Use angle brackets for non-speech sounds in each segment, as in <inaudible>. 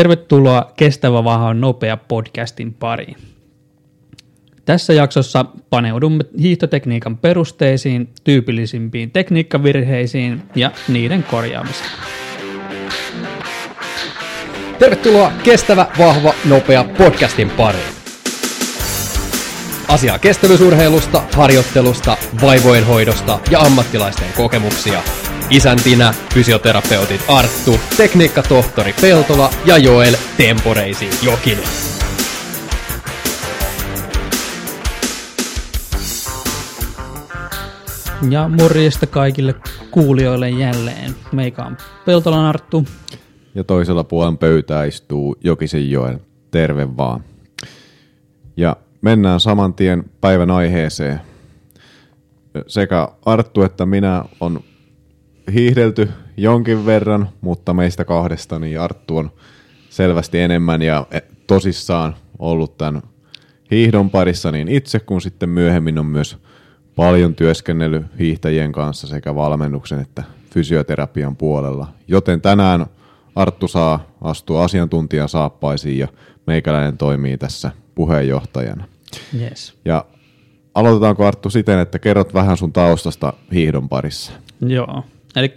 Tervetuloa Kestävä Vaha nopea podcastin pariin. Tässä jaksossa paneudumme hiihtotekniikan perusteisiin, tyypillisimpiin tekniikkavirheisiin ja niiden korjaamiseen. Tervetuloa Kestävä, vahva, nopea podcastin pariin. Asiaa kestävyysurheilusta, harjoittelusta, vaivojen hoidosta ja ammattilaisten kokemuksia. Isäntinä fysioterapeutit Arttu, tekniikkatohtori Peltola ja Joel Temporeisi Jokinen. Ja morjesta kaikille kuulijoille jälleen. Meikä on Peltolan Arttu. Ja toisella puolen pöytää istuu Jokisen joen. Terve vaan. Ja mennään saman tien päivän aiheeseen. Sekä Arttu että minä on hiihdelty jonkin verran, mutta meistä kahdesta niin Arttu on selvästi enemmän ja tosissaan ollut tämän hiihdon parissa niin itse kuin sitten myöhemmin on myös paljon työskennellyt hiihtäjien kanssa sekä valmennuksen että fysioterapian puolella. Joten tänään Arttu saa astua asiantuntijan saappaisiin ja meikäläinen toimii tässä puheenjohtajana. Yes. Ja aloitetaanko Arttu siten, että kerrot vähän sun taustasta hiihdon parissa? Joo, eli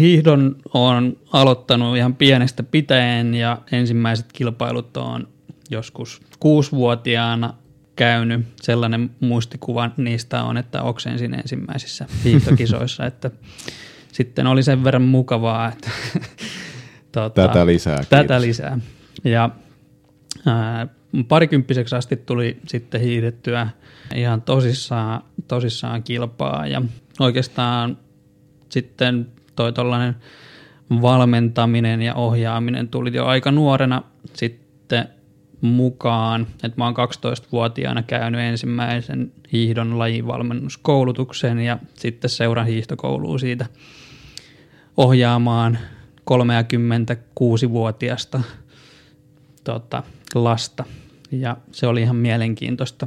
hiihdon on aloittanut ihan pienestä pitäen ja ensimmäiset kilpailut on joskus kuusivuotiaana käynyt. Sellainen muistikuva niistä on, että oksensin ensimmäisissä hiihtokisoissa, <laughs> että sitten oli sen verran mukavaa, että <laughs> tuota, tätä lisää. Kiitos. Tätä lisää. Ja ää, parikymppiseksi asti tuli sitten hiidettyä ihan tosissaan, tosissaan kilpaa ja oikeastaan sitten toi tollainen valmentaminen ja ohjaaminen tuli jo aika nuorena sitten mukaan, että mä oon 12-vuotiaana käynyt ensimmäisen hiihdon lajivalmennuskoulutuksen ja sitten seuran hiihtokouluun siitä ohjaamaan 36-vuotiasta tota, lasta. Ja se oli ihan mielenkiintoista.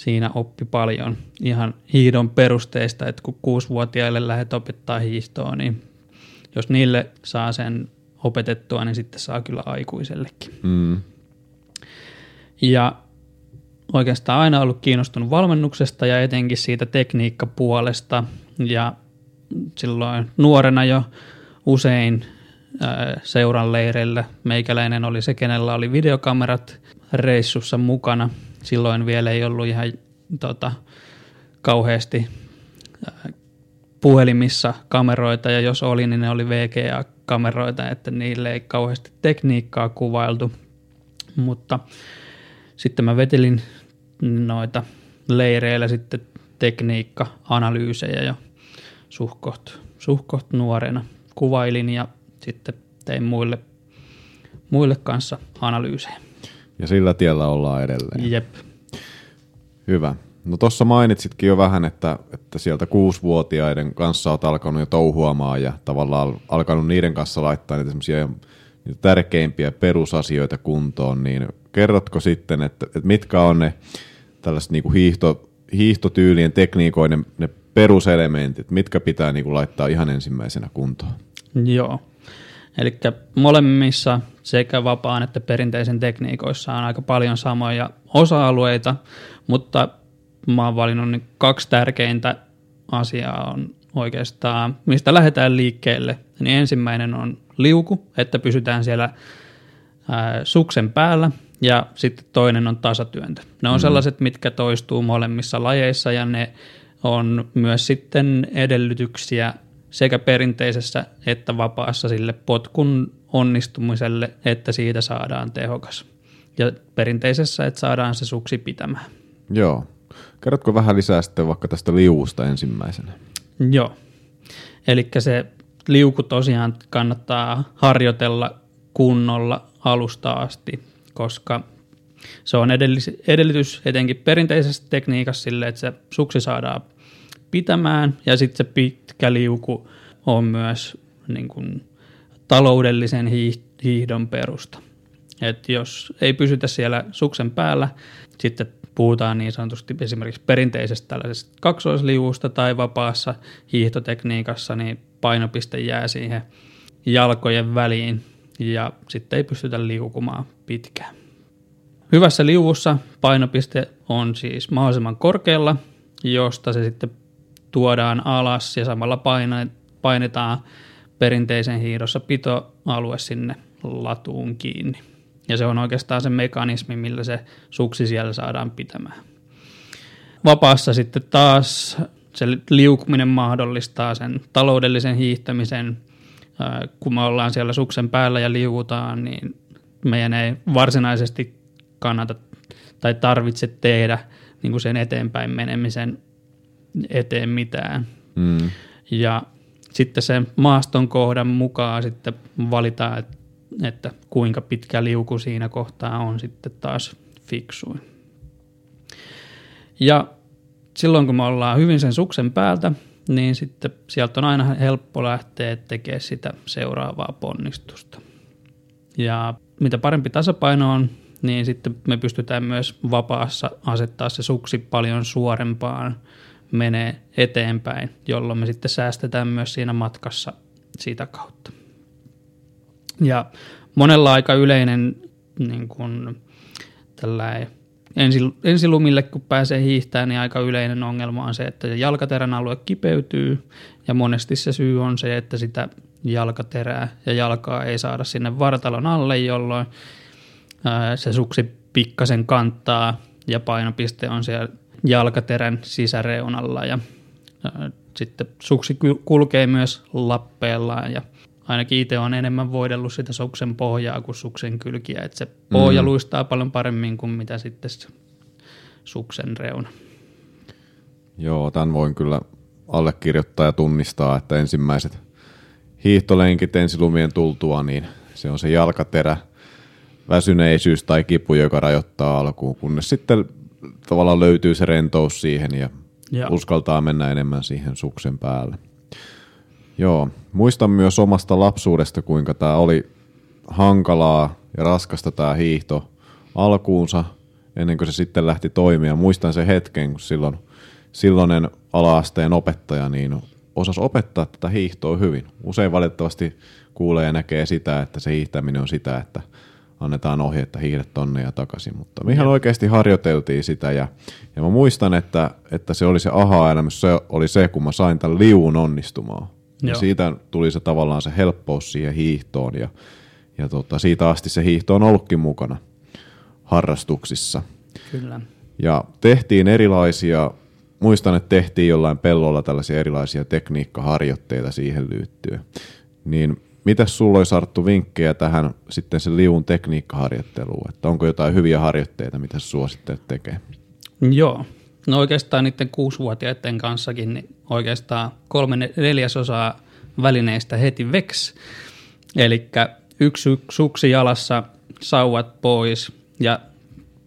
Siinä oppi paljon ihan hiidon perusteista, että kun kuusivuotiaille lähdet opettaa hiihtoa, niin jos niille saa sen opetettua, niin sitten saa kyllä aikuisellekin. Mm. Ja oikeastaan aina ollut kiinnostunut valmennuksesta ja etenkin siitä tekniikkapuolesta ja silloin nuorena jo usein seuran leireillä. Meikäläinen oli se, kenellä oli videokamerat reissussa mukana. Silloin vielä ei ollut ihan tota, kauheasti puhelimissa kameroita, ja jos oli, niin ne oli VGA-kameroita, että niille ei kauheasti tekniikkaa kuvailtu. Mutta sitten mä vetelin noita leireillä sitten tekniikka-analyysejä jo suhkoht, suhkoht nuorena. Kuvailin ja sitten tein muille, muille kanssa analyysejä. Ja sillä tiellä ollaan edelleen. Jep. Hyvä. No tuossa mainitsitkin jo vähän, että, että sieltä kuusivuotiaiden kanssa olet alkanut jo touhuamaan ja tavallaan alkanut niiden kanssa laittaa niitä, niitä tärkeimpiä perusasioita kuntoon, niin kerrotko sitten, että, että mitkä on ne tällaiset niin kuin hiihto, hiihtotyylien tekniikoiden ne peruselementit, mitkä pitää niin kuin laittaa ihan ensimmäisenä kuntoon? Joo. Eli molemmissa sekä vapaan että perinteisen tekniikoissa on aika paljon samoja osa-alueita, mutta mä oon valinnut niin kaksi tärkeintä asiaa on oikeastaan, mistä lähdetään liikkeelle. Niin ensimmäinen on liuku, että pysytään siellä ää, suksen päällä ja sitten toinen on tasatyöntö. Ne on mm. sellaiset, mitkä toistuu molemmissa lajeissa ja ne on myös sitten edellytyksiä sekä perinteisessä että vapaassa sille potkun onnistumiselle, että siitä saadaan tehokas. Ja perinteisessä, että saadaan se suksi pitämään. Joo. Kerrotko vähän lisää sitten vaikka tästä liuusta ensimmäisenä? Joo. Eli se liuku tosiaan kannattaa harjoitella kunnolla alusta asti, koska se on edellytys etenkin perinteisessä tekniikassa sille, että se suksi saadaan pitämään ja sitten se pitkä liuku on myös niin kuin, taloudellisen hiihdon perusta. Et jos ei pysytä siellä suksen päällä, sitten puhutaan niin sanotusti esimerkiksi perinteisestä tällaisesta kaksoisliuusta tai vapaassa hiihtotekniikassa, niin painopiste jää siihen jalkojen väliin. ja sitten ei pystytä liukumaan pitkään. Hyvässä liuvussa painopiste on siis mahdollisimman korkealla, josta se sitten tuodaan alas ja samalla painetaan perinteisen hiidossa pitoalue sinne latuun kiinni. Ja se on oikeastaan se mekanismi, millä se suksi siellä saadaan pitämään. Vapaassa sitten taas se liukuminen mahdollistaa sen taloudellisen hiihtämisen. Kun me ollaan siellä suksen päällä ja liukutaan, niin meidän ei varsinaisesti kannata tai tarvitse tehdä niin kuin sen eteenpäin menemisen eteen mitään. Mm. Ja sitten sen maaston kohdan mukaan sitten valitaan, että, että kuinka pitkä liuku siinä kohtaa on sitten taas fiksuin. Ja silloin kun me ollaan hyvin sen suksen päältä, niin sitten sieltä on aina helppo lähteä tekemään sitä seuraavaa ponnistusta. Ja mitä parempi tasapaino on, niin sitten me pystytään myös vapaassa asettaa se suksi paljon suorempaan menee eteenpäin, jolloin me sitten säästetään myös siinä matkassa sitä kautta. Ja monella aika yleinen niin kuin, tällainen ensi, ensilumille, kun pääsee hiihtämään, niin aika yleinen ongelma on se, että jalkaterän alue kipeytyy ja monesti se syy on se, että sitä jalkaterää ja jalkaa ei saada sinne vartalon alle, jolloin ää, se suksi pikkasen kantaa ja painopiste on siellä jalkaterän sisäreunalla ja ää, sitten suksi kulkee myös lappeellaan ja ainakin itse on enemmän voidellut sitä suksen pohjaa kuin suksen kylkiä, että se pohja mm. luistaa paljon paremmin kuin mitä sitten se suksen reuna. Joo, tämän voin kyllä allekirjoittaa ja tunnistaa, että ensimmäiset hiihtolenkit ensilumien tultua, niin se on se jalkaterä, väsyneisyys tai kipu, joka rajoittaa alkuun, kunnes sitten tavallaan löytyy se rentous siihen ja, ja. uskaltaa mennä enemmän siihen suksen päälle. Joo, muistan myös omasta lapsuudesta, kuinka tämä oli hankalaa ja raskasta tämä hiihto alkuunsa, ennen kuin se sitten lähti toimia. Muistan sen hetken, kun silloin silloinen alaasteen opettaja niin osasi opettaa tätä hiihtoa hyvin. Usein valitettavasti kuulee ja näkee sitä, että se hiihtäminen on sitä, että annetaan ohje, että hiihdät tonne ja takaisin. Mutta me ihan oikeasti harjoiteltiin sitä ja, ja mä muistan, että, että se oli se aha-elämys, se oli se, kun mä sain tämän liuun onnistumaan. Ja siitä tuli se tavallaan se helppous siihen hiihtoon ja, ja tota, siitä asti se hiihto on ollutkin mukana harrastuksissa. Kyllä. Ja tehtiin erilaisia, muistan, että tehtiin jollain pellolla tällaisia erilaisia tekniikkaharjoitteita siihen liittyen. Niin mitä sulla olisi Arttu vinkkejä tähän sitten sen liun tekniikkaharjoitteluun? Että onko jotain hyviä harjoitteita, mitä suosittelet tekee? Joo, No oikeastaan niiden kuusivuotiaiden kanssakin niin oikeastaan kolme neljäsosaa välineistä heti veks. Eli yksi suksi jalassa, sauvat pois ja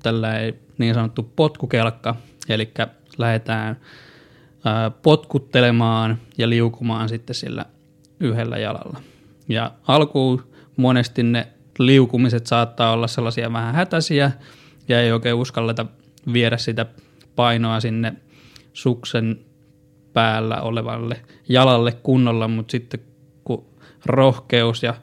tällainen niin sanottu potkukelkka, eli lähdetään potkuttelemaan ja liukumaan sitten sillä yhdellä jalalla. Ja alkuun monesti ne liukumiset saattaa olla sellaisia vähän hätäisiä ja ei oikein uskalleta viedä sitä painoa sinne suksen päällä olevalle jalalle kunnolla, mutta sitten kun rohkeus ja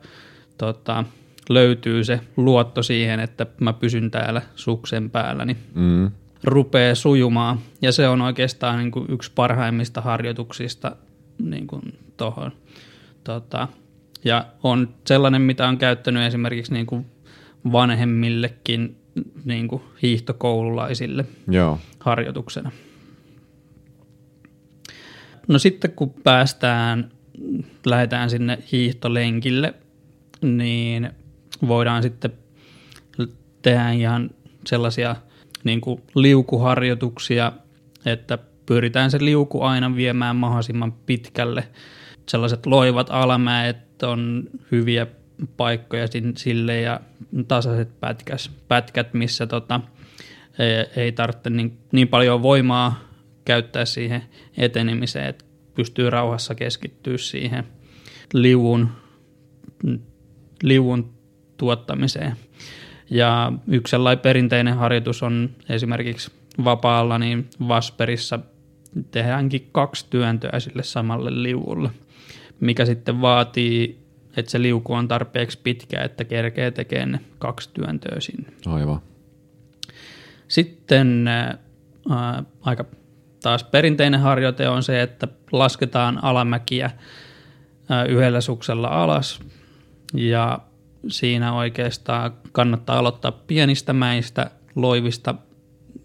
tota, löytyy se luotto siihen, että mä pysyn täällä suksen päällä, niin mm. rupeaa sujumaan. Ja se on oikeastaan niin kuin yksi parhaimmista harjoituksista niin kuin tohon. Tota, ja on sellainen, mitä on käyttänyt esimerkiksi niin kuin vanhemmillekin niin kuin hiihtokoululaisille Joo. harjoituksena. No sitten kun päästään, lähdetään sinne hiihtolenkille, niin voidaan sitten tehdä ihan sellaisia niin kuin liukuharjoituksia, että pyritään se liuku aina viemään mahdollisimman pitkälle. Sellaiset loivat alamäet on hyviä paikkoja sille ja tasaiset pätkäs, pätkät, missä tota, ei, ei tarvitse niin, niin paljon voimaa käyttää siihen etenemiseen, että pystyy rauhassa keskittyä siihen liuun, liuun tuottamiseen. Ja yksi sellainen perinteinen harjoitus on esimerkiksi vapaalla, niin Vasperissa tehdäänkin kaksi työntöä sille samalle liuulle, mikä sitten vaatii että se liuku on tarpeeksi pitkä, että kerkee tekemään ne kaksi työntöä sinne. Aivan. Sitten ää, aika taas perinteinen harjoite on se, että lasketaan alamäkiä ää, yhdellä suksella alas ja siinä oikeastaan kannattaa aloittaa pienistä mäistä, loivista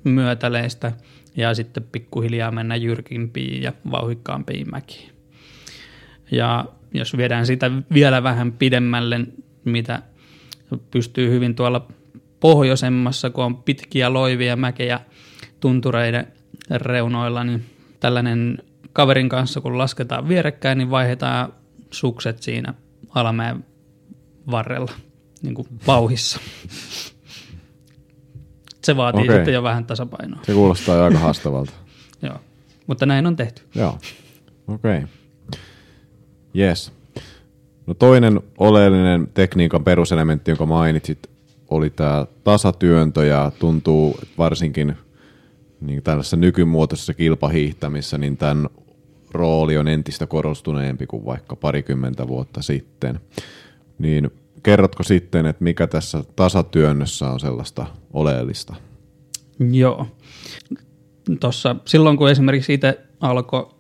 myötäleistä ja sitten pikkuhiljaa mennä jyrkimpiin ja vauhikkaampiin mäkiin. Ja jos viedään sitä vielä vähän pidemmälle, mitä pystyy hyvin tuolla pohjoisemmassa, kun on pitkiä loivia mäkejä tuntureiden reunoilla, niin tällainen kaverin kanssa, kun lasketaan vierekkäin, niin vaihdetaan sukset siinä alamäen varrella, niin kuin vauhissa. Se vaatii Okei. sitten jo vähän tasapainoa. Se kuulostaa aika haastavalta. <laughs> Joo. Mutta näin on tehty. Joo, okei. Okay. Yes. No toinen oleellinen tekniikan peruselementti, jonka mainitsit, oli tämä tasatyöntö ja tuntuu varsinkin niin tällaisessa nykymuotoisessa kilpahiihtämissä, niin tämän rooli on entistä korostuneempi kuin vaikka parikymmentä vuotta sitten. Niin kerrotko sitten, että mikä tässä tasatyönnössä on sellaista oleellista? Joo. Tossa, silloin kun esimerkiksi itse alkoi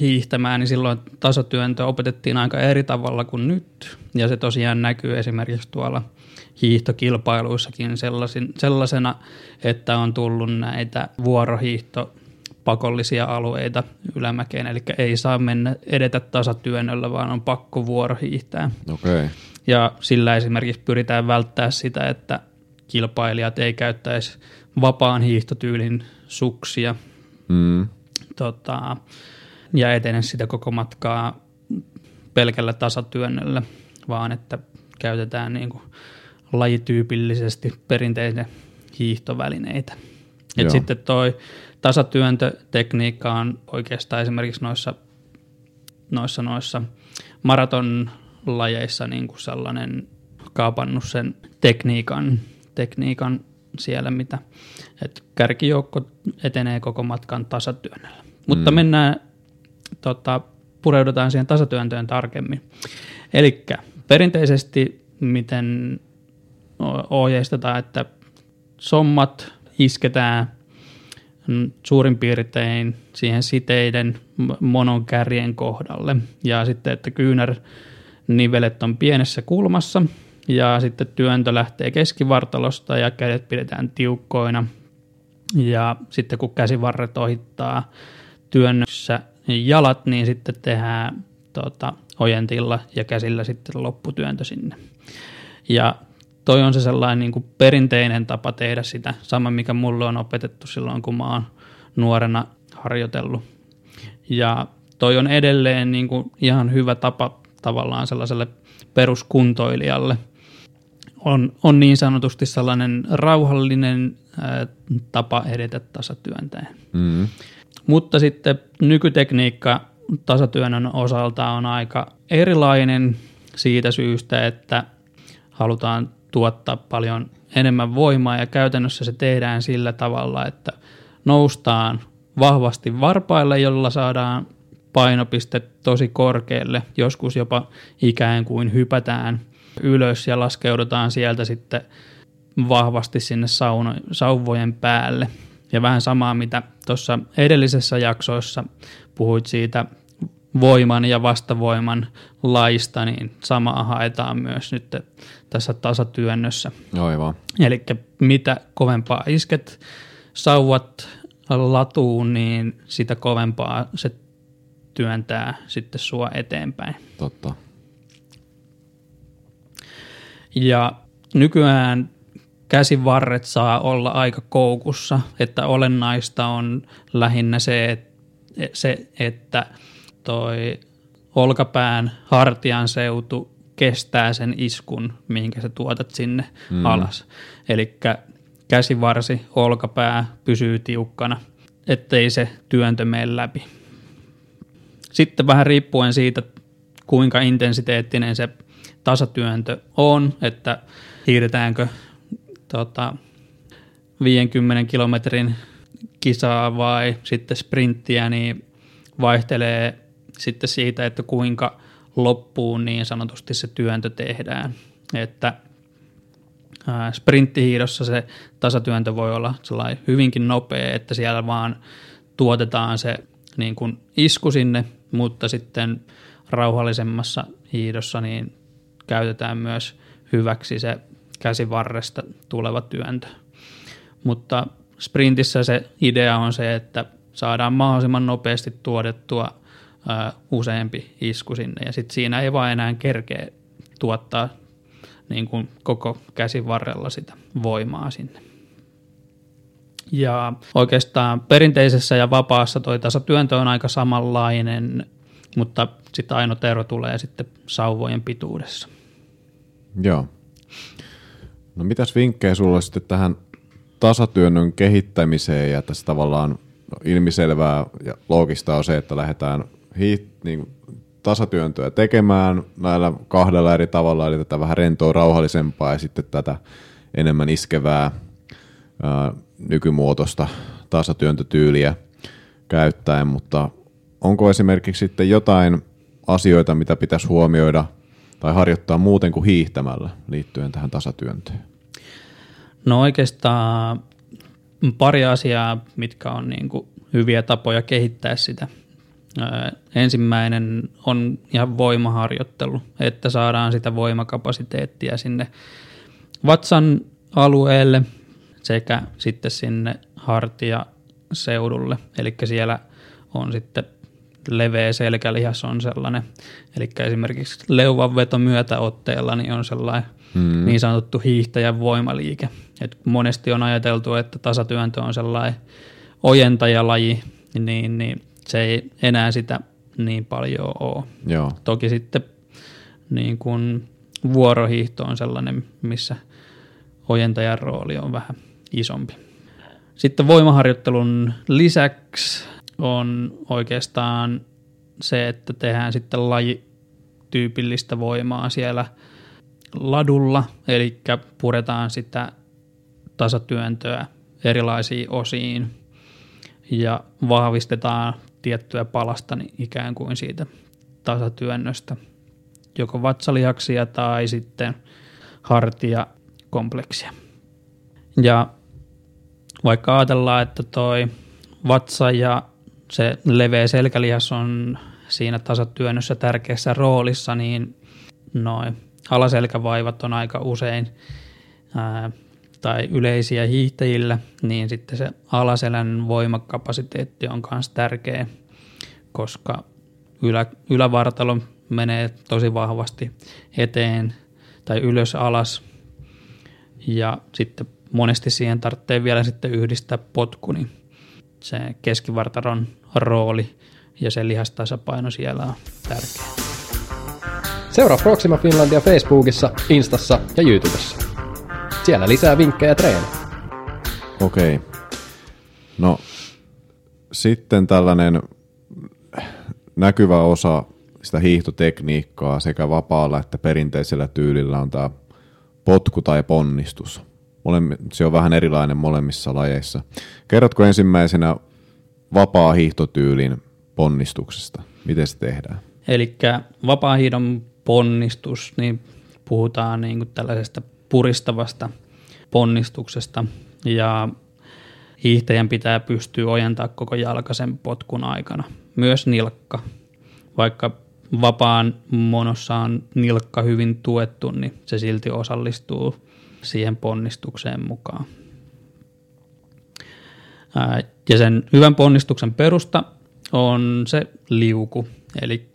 hiihtämään, niin silloin tasatyöntö opetettiin aika eri tavalla kuin nyt. Ja se tosiaan näkyy esimerkiksi tuolla hiihtokilpailuissakin sellaisin, sellaisena, että on tullut näitä vuorohiihto pakollisia alueita ylämäkeen, eli ei saa mennä edetä tasatyönnöllä, vaan on pakko vuorohiihtää. Okei, okay. Ja sillä esimerkiksi pyritään välttää sitä, että kilpailijat ei käyttäisi vapaan hiihtotyylin suksia mm. tota, ja etene sitä koko matkaa pelkällä tasatyönnöllä, vaan että käytetään niin kuin lajityypillisesti perinteisiä hiihtovälineitä. Et Joo. sitten toi tasatyöntötekniikka on oikeastaan esimerkiksi noissa, noissa, noissa maratonlajeissa niin kuin sellainen kaapannut sen tekniikan, tekniikan siellä, mitä että kärkijoukko etenee koko matkan tasatyönnöllä. Mutta Mm. mennään, tota, pureudutaan siihen tasatyöntöön tarkemmin. Eli perinteisesti miten ohjeistetaan, että sommat isketään suurin piirtein siihen siteiden m- mononkärjen kohdalle. Ja sitten, että kyynärnivelet on pienessä kulmassa ja sitten työntö lähtee keskivartalosta ja kädet pidetään tiukkoina. Ja sitten kun käsivarret ohittaa työnnössä jalat, niin sitten tehdään tota, ojentilla ja käsillä sitten lopputyöntö sinne. Ja toi on se sellainen niin kuin perinteinen tapa tehdä sitä, sama mikä mulle on opetettu silloin, kun mä oon nuorena harjoitellut. Ja toi on edelleen niin kuin ihan hyvä tapa tavallaan sellaiselle peruskuntoilijalle. On, on niin sanotusti sellainen rauhallinen ää, tapa edetä tasatyöntäen. Mm. Mutta sitten nykytekniikka tasatyönnön osalta on aika erilainen siitä syystä, että halutaan tuottaa paljon enemmän voimaa ja käytännössä se tehdään sillä tavalla, että noustaan vahvasti varpaille, jolla saadaan painopiste tosi korkealle, joskus jopa ikään kuin hypätään ylös ja laskeudutaan sieltä sitten vahvasti sinne sauvojen päälle. Ja vähän samaa, mitä tuossa edellisessä jaksoissa puhuit siitä voiman ja vastavoiman laista, niin samaa haetaan myös nyt tässä tasatyönnössä. Aivan. Eli mitä kovempaa isket sauvat latuun, niin sitä kovempaa se työntää sitten sua eteenpäin. Totta. Ja nykyään käsivarret saa olla aika koukussa, että olennaista on lähinnä se, et- se että toi olkapään hartian seutu kestää sen iskun, minkä sä tuotat sinne Mm. alas. Eli käsivarsi, olkapää pysyy tiukkana, ettei se työntö mene läpi. Sitten vähän riippuen siitä, kuinka intensiteettinen se tasatyöntö on, että hiihdetäänkö tota, 50 kilometrin kisaa vai sitten sprinttiä, niin vaihtelee sitten siitä, että kuinka loppuun niin sanotusti se työntö tehdään. Että sprinttihiidossa se tasatyöntö voi olla hyvinkin nopea, että siellä vaan tuotetaan se niin kuin isku sinne, mutta sitten rauhallisemmassa hiidossa niin käytetään myös hyväksi se käsivarresta tuleva työntö. Mutta sprintissä se idea on se, että saadaan mahdollisimman nopeasti tuodettua ää, useampi isku sinne ja sitten siinä ei vaan enää kerkeä tuottaa niin kuin koko käsivarrella sitä voimaa sinne. Ja oikeastaan perinteisessä ja vapaassa toi tasatyöntö on aika samanlainen, mutta sitten ainoa ero tulee sitten sauvojen pituudessa. Joo. No mitäs vinkkejä sulla sitten tähän tasatyönnön kehittämiseen? Ja tässä tavallaan no, ilmiselvää ja loogista on se, että lähdetään hiit, niin, tasatyöntöä tekemään näillä kahdella eri tavalla, eli tätä vähän rentoa, rauhallisempaa ja sitten tätä enemmän iskevää ää, nykymuotoista tasatyöntötyyliä käyttäen, mutta onko esimerkiksi sitten jotain asioita, mitä pitäisi huomioida tai harjoittaa muuten kuin hiihtämällä liittyen tähän tasatyöntöön? No oikeastaan pari asiaa, mitkä on niin kuin hyviä tapoja kehittää sitä. Ensimmäinen on ihan voimaharjoittelu, että saadaan sitä voimakapasiteettia sinne vatsan alueelle sekä sitten sinne hartia seudulle. Eli siellä on sitten leveä selkälihas on sellainen, eli esimerkiksi leuvan veto myötäotteella niin on sellainen mm. niin sanottu hiihtäjän voimaliike. Et monesti on ajateltu, että tasatyöntö on sellainen ojentajalaji, niin, niin se ei enää sitä niin paljon ole. Joo. Toki sitten niin kun vuorohiihto on sellainen, missä ojentajan rooli on vähän isompi. Sitten voimaharjoittelun lisäksi on oikeastaan se, että tehdään sitten lajityypillistä voimaa siellä ladulla, eli puretaan sitä tasatyöntöä erilaisiin osiin ja vahvistetaan tiettyä palasta niin ikään kuin siitä tasatyönnöstä, joko vatsalihaksia tai sitten hartiakompleksia. Ja vaikka ajatellaan, että toi vatsa ja se leveä selkälihas on siinä tasatyönnössä tärkeässä roolissa, niin noin alaselkävaivat on aika usein ää, tai yleisiä hiihtäjillä, niin sitten se alaselän voimakapasiteetti on myös tärkeä, koska ylä, ylävartalo menee tosi vahvasti eteen tai ylös alas. Ja sitten monesti siihen tarvitsee vielä sitten yhdistää potku, niin se keskivartaron rooli ja se lihastasapaino siellä on tärkeä. Seuraa Proxima Finlandia Facebookissa, Instassa ja YouTubessa. Siellä lisää vinkkejä treeni. Okei. No sitten tällainen näkyvä osa sitä hiihtotekniikkaa sekä vapaalla että perinteisellä tyylillä on tämä potku tai ponnistus. Se on vähän erilainen molemmissa lajeissa. Kerrotko ensimmäisenä vapaa hiihtotyylin ponnistuksesta? Miten se tehdään? Eli vapaa-hiidon ponnistus, niin puhutaan niin kuin tällaisesta puristavasta ponnistuksesta ja hiihtäjän pitää pystyä ojentaa koko jalkaisen potkun aikana. Myös nilkka. Vaikka vapaan monossa on nilkka hyvin tuettu, niin se silti osallistuu siihen ponnistukseen mukaan. Ja sen hyvän ponnistuksen perusta on se liuku, eli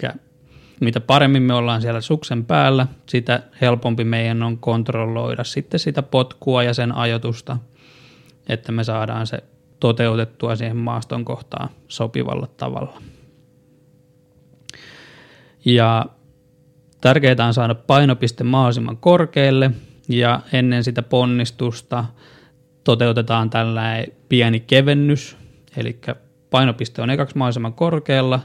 mitä paremmin me ollaan siellä suksen päällä, sitä helpompi meidän on kontrolloida sitten sitä potkua ja sen ajotusta, että me saadaan se toteutettua siihen maaston kohtaan sopivalla tavalla. Ja tärkeää on saada painopiste mahdollisimman korkealle ja ennen sitä ponnistusta toteutetaan tällainen pieni kevennys, eli painopiste on ekaksi mahdollisimman korkealla,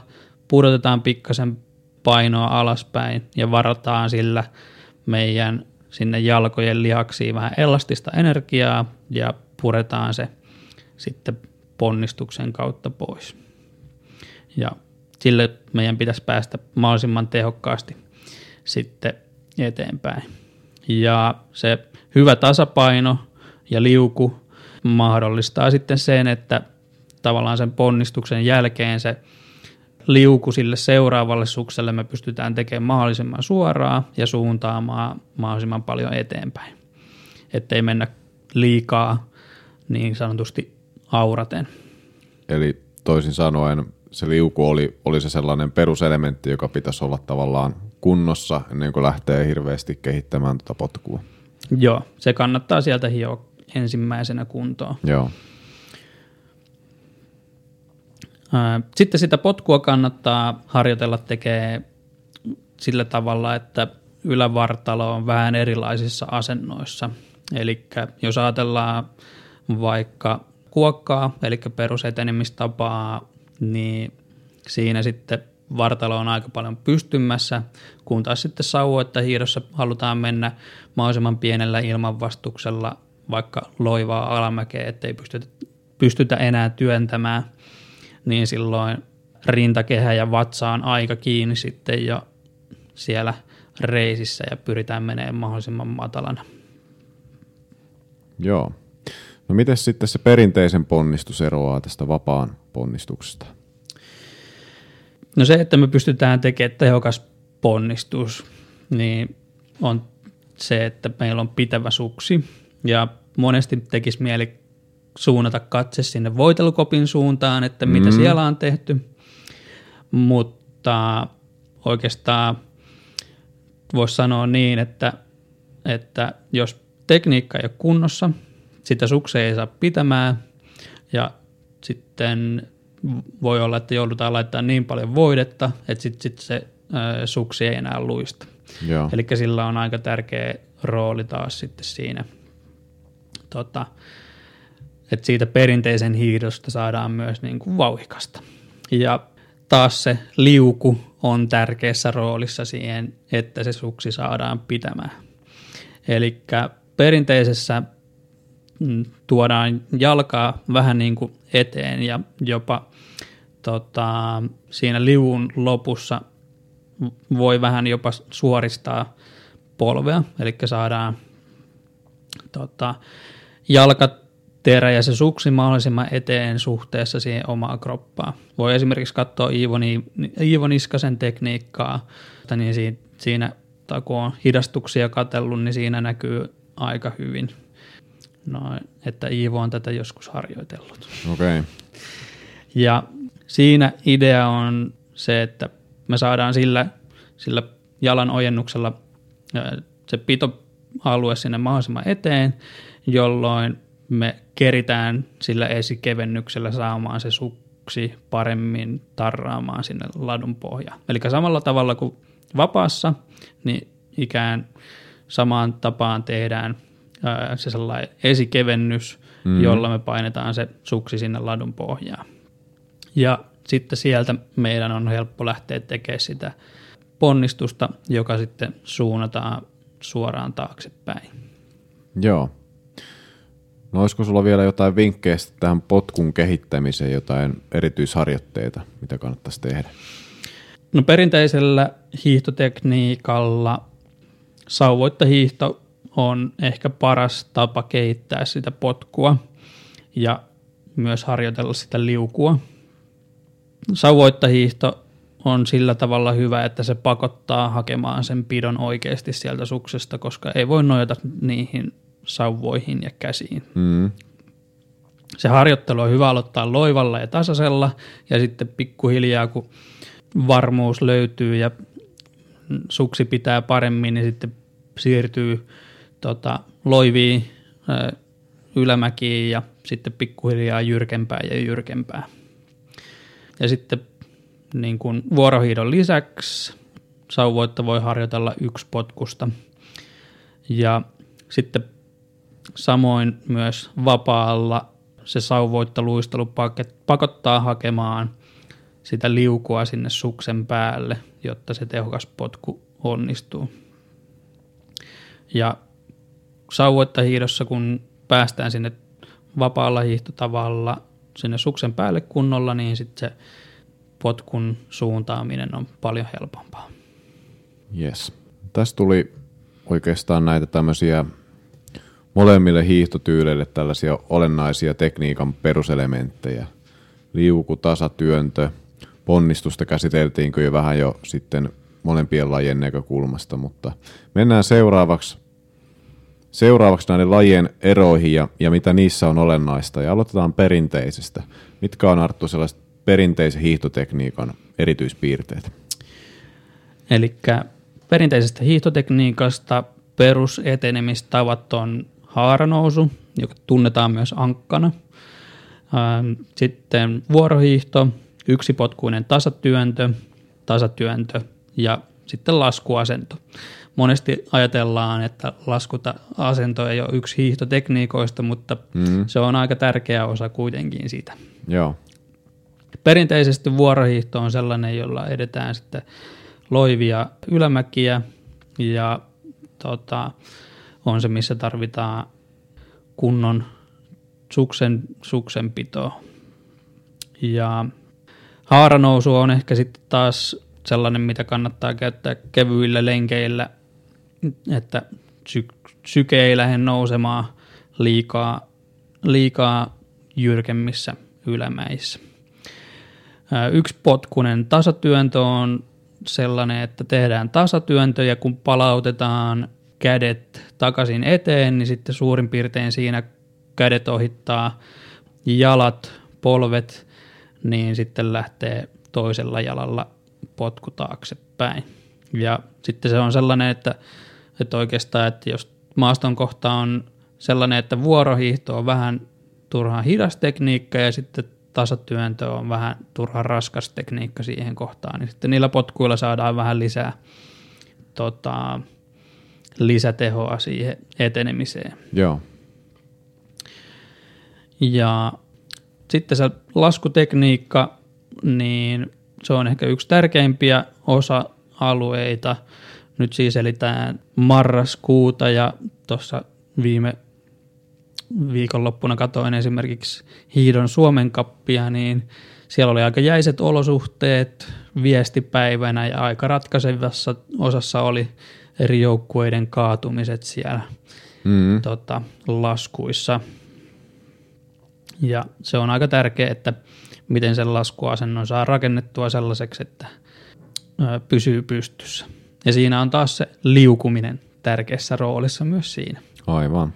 pudotetaan pikkasen painoa alaspäin ja varataan sillä meidän sinne jalkojen lihaksiin vähän elastista energiaa ja puretaan se sitten ponnistuksen kautta pois. Ja sille meidän pitäisi päästä mahdollisimman tehokkaasti sitten eteenpäin. Ja se hyvä tasapaino ja liuku mahdollistaa sitten sen, että tavallaan sen ponnistuksen jälkeen se liuku sille seuraavalle sukselle me pystytään tekemään mahdollisimman suoraa ja suuntaamaan mahdollisimman paljon eteenpäin. Ettei mennä liikaa niin sanotusti auraten. Eli toisin sanoen se liuku oli, oli se sellainen peruselementti, joka pitäisi olla tavallaan kunnossa ennen kuin lähtee hirveästi kehittämään tuota potkua. Joo, se kannattaa sieltä hioa ensimmäisenä kuntoon. Joo. Sitten sitä potkua kannattaa harjoitella tekee sillä tavalla, että ylävartalo on vähän erilaisissa asennoissa. Eli jos ajatellaan vaikka kuokkaa, eli perusetenemistapaa, niin siinä sitten vartalo on aika paljon pystymässä, kun taas sitten sauvoitta hiidossa halutaan mennä mahdollisimman pienellä ilmanvastuksella vaikka loivaa alamäkeä, ettei pystytä, pystytä enää työntämään, niin silloin rintakehä ja vatsa on aika kiinni sitten jo siellä reisissä ja pyritään menemään mahdollisimman matalana. Joo. No miten sitten se perinteisen ponnistus eroaa tästä vapaan ponnistuksesta? No se, että me pystytään tekemään tehokas ponnistus, niin on se, että meillä on pitävä suksi. Ja monesti tekisi mieli suunnata katse sinne voitelukopin suuntaan, että mitä mm. siellä on tehty, mutta oikeastaan voisi sanoa niin, että, että jos tekniikka ei ole kunnossa, sitä suksia ei saa pitämään. Ja sitten voi olla, että joudutaan laittamaan niin paljon voidetta, että sitten sit se ö, suksi ei enää luista. Eli sillä on aika tärkeä rooli taas sitten siinä, tota, että siitä perinteisen hiidosta saadaan myös niin kuin vauhikasta. Ja taas se liuku on tärkeässä roolissa siihen, että se suksi saadaan pitämään. Eli perinteisessä tuodaan jalkaa vähän niin kuin eteen ja jopa tota, siinä liuun lopussa voi vähän jopa suoristaa polvea, eli saadaan tota, jalkaterä ja se suksi mahdollisimman eteen suhteessa siihen omaan kroppaan. Voi esimerkiksi katsoa Iivo, Iivo Niskasen tekniikkaa, niin siinä, kun on hidastuksia katsellut, niin siinä näkyy aika hyvin, no, että Iivo on tätä joskus harjoitellut. Okay. Ja siinä idea on se, että me saadaan sillä, sillä jalan ojennuksella se pitoalue sinne mahdollisimman eteen, jolloin me keritään sillä esikevennyksellä saamaan se suksi paremmin tarraamaan sinne ladun pohjaan. Eli samalla tavalla kuin vapaassa, niin ikään samaan tapaan tehdään se sellainen esikevennys, mm. jolla me painetaan se suksi sinne ladun pohjaan. Ja sitten sieltä meidän on helppo lähteä tekemään sitä ponnistusta, joka sitten suunnataan suoraan taaksepäin. Joo. No olisiko sulla vielä jotain vinkkejä tähän potkun kehittämiseen, jotain erityisharjoitteita, mitä kannattaisi tehdä? No perinteisellä hiihtotekniikalla sauvoittahiihto on ehkä paras tapa kehittää sitä potkua ja myös harjoitella sitä liukua. Sauvoittahiihto on sillä tavalla hyvä, että se pakottaa hakemaan sen pidon oikeasti sieltä suksesta, koska ei voi nojata niihin sauvoihin ja käsiin. Mm. Se harjoittelu on hyvä aloittaa loivalla ja tasaisella ja sitten pikkuhiljaa, kun varmuus löytyy ja suksi pitää paremmin, niin sitten siirtyy tota, loiviin, ylämäkiin ja sitten pikkuhiljaa jyrkempää ja jyrkempää. Ja sitten niin kuin vuorohiidon lisäksi sauvoitta voi harjoitella yksi potkusta. Ja sitten samoin myös vapaalla se sauvoittaluistelu pakottaa hakemaan sitä liukua sinne suksen päälle, jotta se tehokas potku onnistuu. Ja sauvoittahiidossa, kun päästään sinne vapaalla hiihtotavalla sinne suksen päälle kunnolla, niin sitten se potkun suuntaaminen on paljon helpompaa. Yes. tässä tuli oikeastaan näitä tämmöisiä molemmille hiihtotyyleille tällaisia olennaisia tekniikan peruselementtejä. Liuku, tasatyöntö, ponnistusta käsiteltiinkö jo vähän jo sitten molempien lajien näkökulmasta, mutta mennään seuraavaksi, seuraavaksi näiden lajien eroihin ja, ja mitä niissä on olennaista. Ja aloitetaan perinteisestä. Mitkä on Arttu sellaiset perinteisen hiihtotekniikan erityispiirteet? Eli perinteisestä hiihtotekniikasta perusetenemistavat on haaranousu, joka tunnetaan myös ankkana. Sitten vuorohiihto, yksipotkuinen tasatyöntö, tasatyöntö ja sitten laskuasento. Monesti ajatellaan, että laskuasento ei ole yksi hiihtotekniikoista, mutta mm. se on aika tärkeä osa kuitenkin siitä. Joo. Perinteisesti vuorohiihto on sellainen, jolla edetään sitten loivia ylämäkiä ja tota, on se, missä tarvitaan kunnon suksen, suksenpitoa. Ja haaranousu on ehkä sitten taas sellainen, mitä kannattaa käyttää kevyillä lenkeillä, että sy- syke ei lähde nousemaan liikaa, liikaa jyrkemmissä ylämäissä. Yksi potkunen tasatyöntö on sellainen, että tehdään tasatyöntö ja kun palautetaan kädet takaisin eteen, niin sitten suurin piirtein siinä kädet ohittaa jalat, polvet, niin sitten lähtee toisella jalalla potku taaksepäin. Ja sitten se on sellainen, että, että oikeastaan, että jos maaston kohta on sellainen, että vuorohiihto on vähän turhaan hidas tekniikka ja sitten tasatyöntö on vähän turhan raskas tekniikka siihen kohtaan, niin sitten niillä potkuilla saadaan vähän lisää tota, lisätehoa siihen etenemiseen. Joo. Ja sitten se laskutekniikka, niin se on ehkä yksi tärkeimpiä osa-alueita. Nyt siis elitään marraskuuta ja tuossa viime viikonloppuna katoin esimerkiksi Hiidon Suomen kappia, niin siellä oli aika jäiset olosuhteet viestipäivänä ja aika ratkaisevassa osassa oli eri joukkueiden kaatumiset siellä mm. tota, laskuissa. Ja se on aika tärkeää, että miten sen laskuasennon saa rakennettua sellaiseksi, että pysyy pystyssä. Ja siinä on taas se liukuminen tärkeässä roolissa myös siinä. Aivan.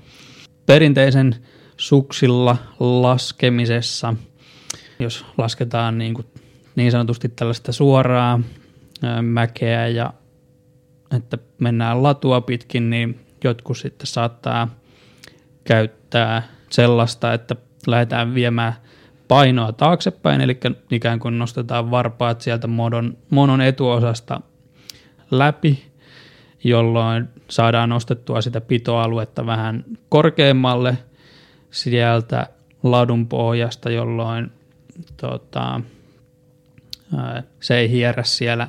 Perinteisen suksilla laskemisessa, jos lasketaan niin, kuin, niin sanotusti tällaista suoraa mäkeä ja että mennään latua pitkin, niin jotkut sitten saattaa käyttää sellaista, että lähdetään viemään painoa taaksepäin, eli ikään kuin nostetaan varpaat sieltä modon, monon etuosasta läpi, jolloin saadaan nostettua sitä pitoaluetta vähän korkeammalle sieltä ladun pohjasta, jolloin tota, se ei hierrä siellä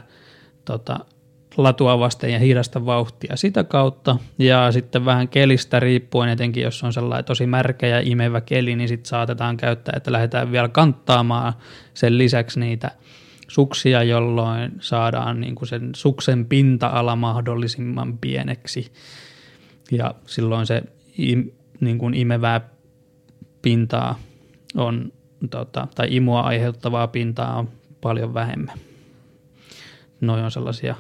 tota, latua vasten ja hidasta vauhtia sitä kautta. Ja sitten vähän kelistä riippuen, etenkin jos on sellainen tosi märkä ja imevä keli, niin sitten saatetaan käyttää, että lähdetään vielä kanttaamaan sen lisäksi niitä suksia, jolloin saadaan niin kuin sen suksen pinta-ala mahdollisimman pieneksi. Ja silloin se im, niin kuin imevää pintaa on, tota, tai imua aiheuttavaa pintaa on paljon vähemmän. Noin on sellaisia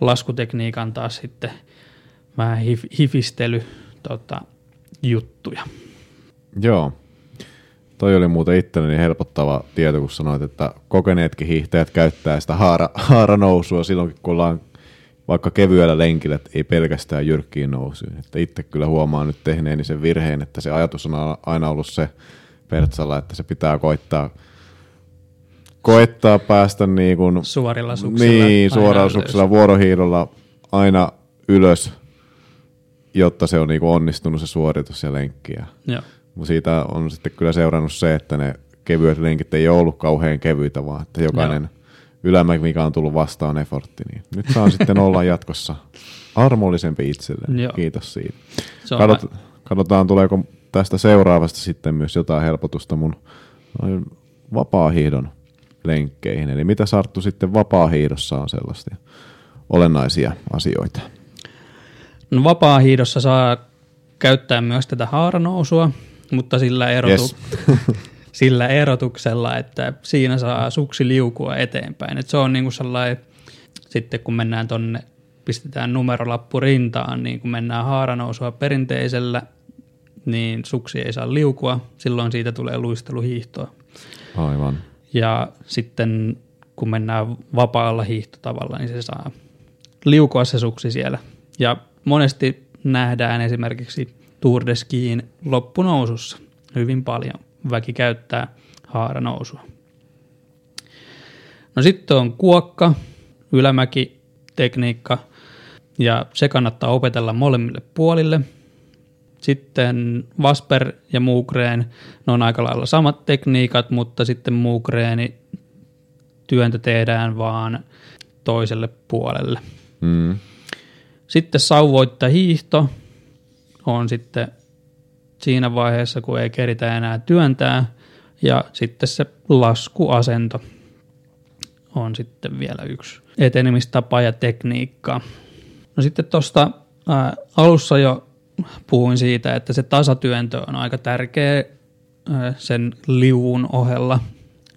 laskutekniikan taas sitten vähän hif, hifistely tota, juttuja. Joo. Toi oli muuten itselleni helpottava tieto, kun sanoit, että kokeneetkin hiihtäjät käyttää sitä haara, haaranousua silloin, kun ollaan vaikka kevyellä lenkillä, että ei pelkästään jyrkkiin nousuun. Että itse kyllä huomaan nyt tehneeni sen virheen, että se ajatus on aina ollut se Pertsalla, että se pitää koittaa – koettaa päästä niin kuin, suorilla suksilla, niin, suoralla suksilla vuorohiidolla aina ylös, jotta se on niin kuin onnistunut se suoritus ja lenkki. Joo. Siitä on sitten kyllä seurannut se, että ne kevyet lenkit ei ole ollut kauhean kevyitä, vaan että jokainen Joo. ylämäki, mikä on tullut vastaan effortti, niin nyt saa sitten olla jatkossa armollisempi itselleen. Joo. Kiitos siitä. Katsot, katsotaan, tuleeko tästä seuraavasta sitten myös jotain helpotusta mun vapaa-hiihdon lenkkeihin. Eli mitä Sarttu sitten vapaa-hiidossa on sellaisia olennaisia asioita? No vapaa-hiidossa saa käyttää myös tätä haaranousua, mutta sillä, erotu, Yes. <laughs> sillä erotuksella, että siinä saa suksi liukua eteenpäin. Et se on niinku sellainen, sitten kun mennään tonne, pistetään numerolappu rintaan, niin kun mennään haaranousua perinteisellä, niin suksi ei saa liukua, silloin siitä tulee luisteluhiihtoa. Aivan. Ja sitten kun mennään vapaalla hiihtotavalla, niin se saa liukua se suksi siellä. Ja monesti nähdään esimerkiksi Tour de Skiin loppunousussa hyvin paljon. Väki käyttää haaranousua. No sitten on kuokka, ylämäki, tekniikka ja se kannattaa opetella molemmille puolille. Sitten Vasper ja Muukreen, ne on aika lailla samat tekniikat, mutta sitten Muukreeni työntö tehdään vaan toiselle puolelle. Mm. Sitten sauvoitta hiihto on sitten siinä vaiheessa, kun ei keritä enää työntää. Ja sitten se laskuasento on sitten vielä yksi etenemistapa ja tekniikka. No sitten tuosta alussa jo puhuin siitä, että se tasatyöntö on aika tärkeä ää, sen liuun ohella,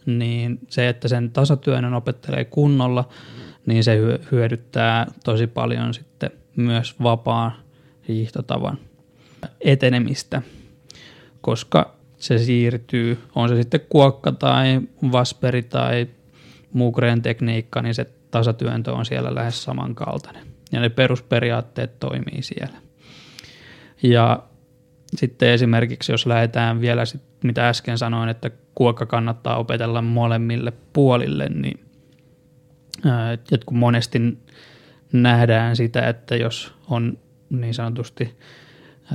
niin se, että sen tasatyönnön opettelee kunnolla, niin se hyö- hyödyttää tosi paljon sitten myös vapaan hiihtotavan etenemistä, koska se siirtyy, on se sitten kuokka tai vasperi tai muukreen tekniikka, niin se tasatyöntö on siellä lähes samankaltainen. Ja ne perusperiaatteet toimii siellä. Ja sitten esimerkiksi, jos lähdetään vielä, sit, mitä äsken sanoin, että kuokka kannattaa opetella molemmille puolille, niin ää, kun monesti nähdään sitä, että jos on niin sanotusti,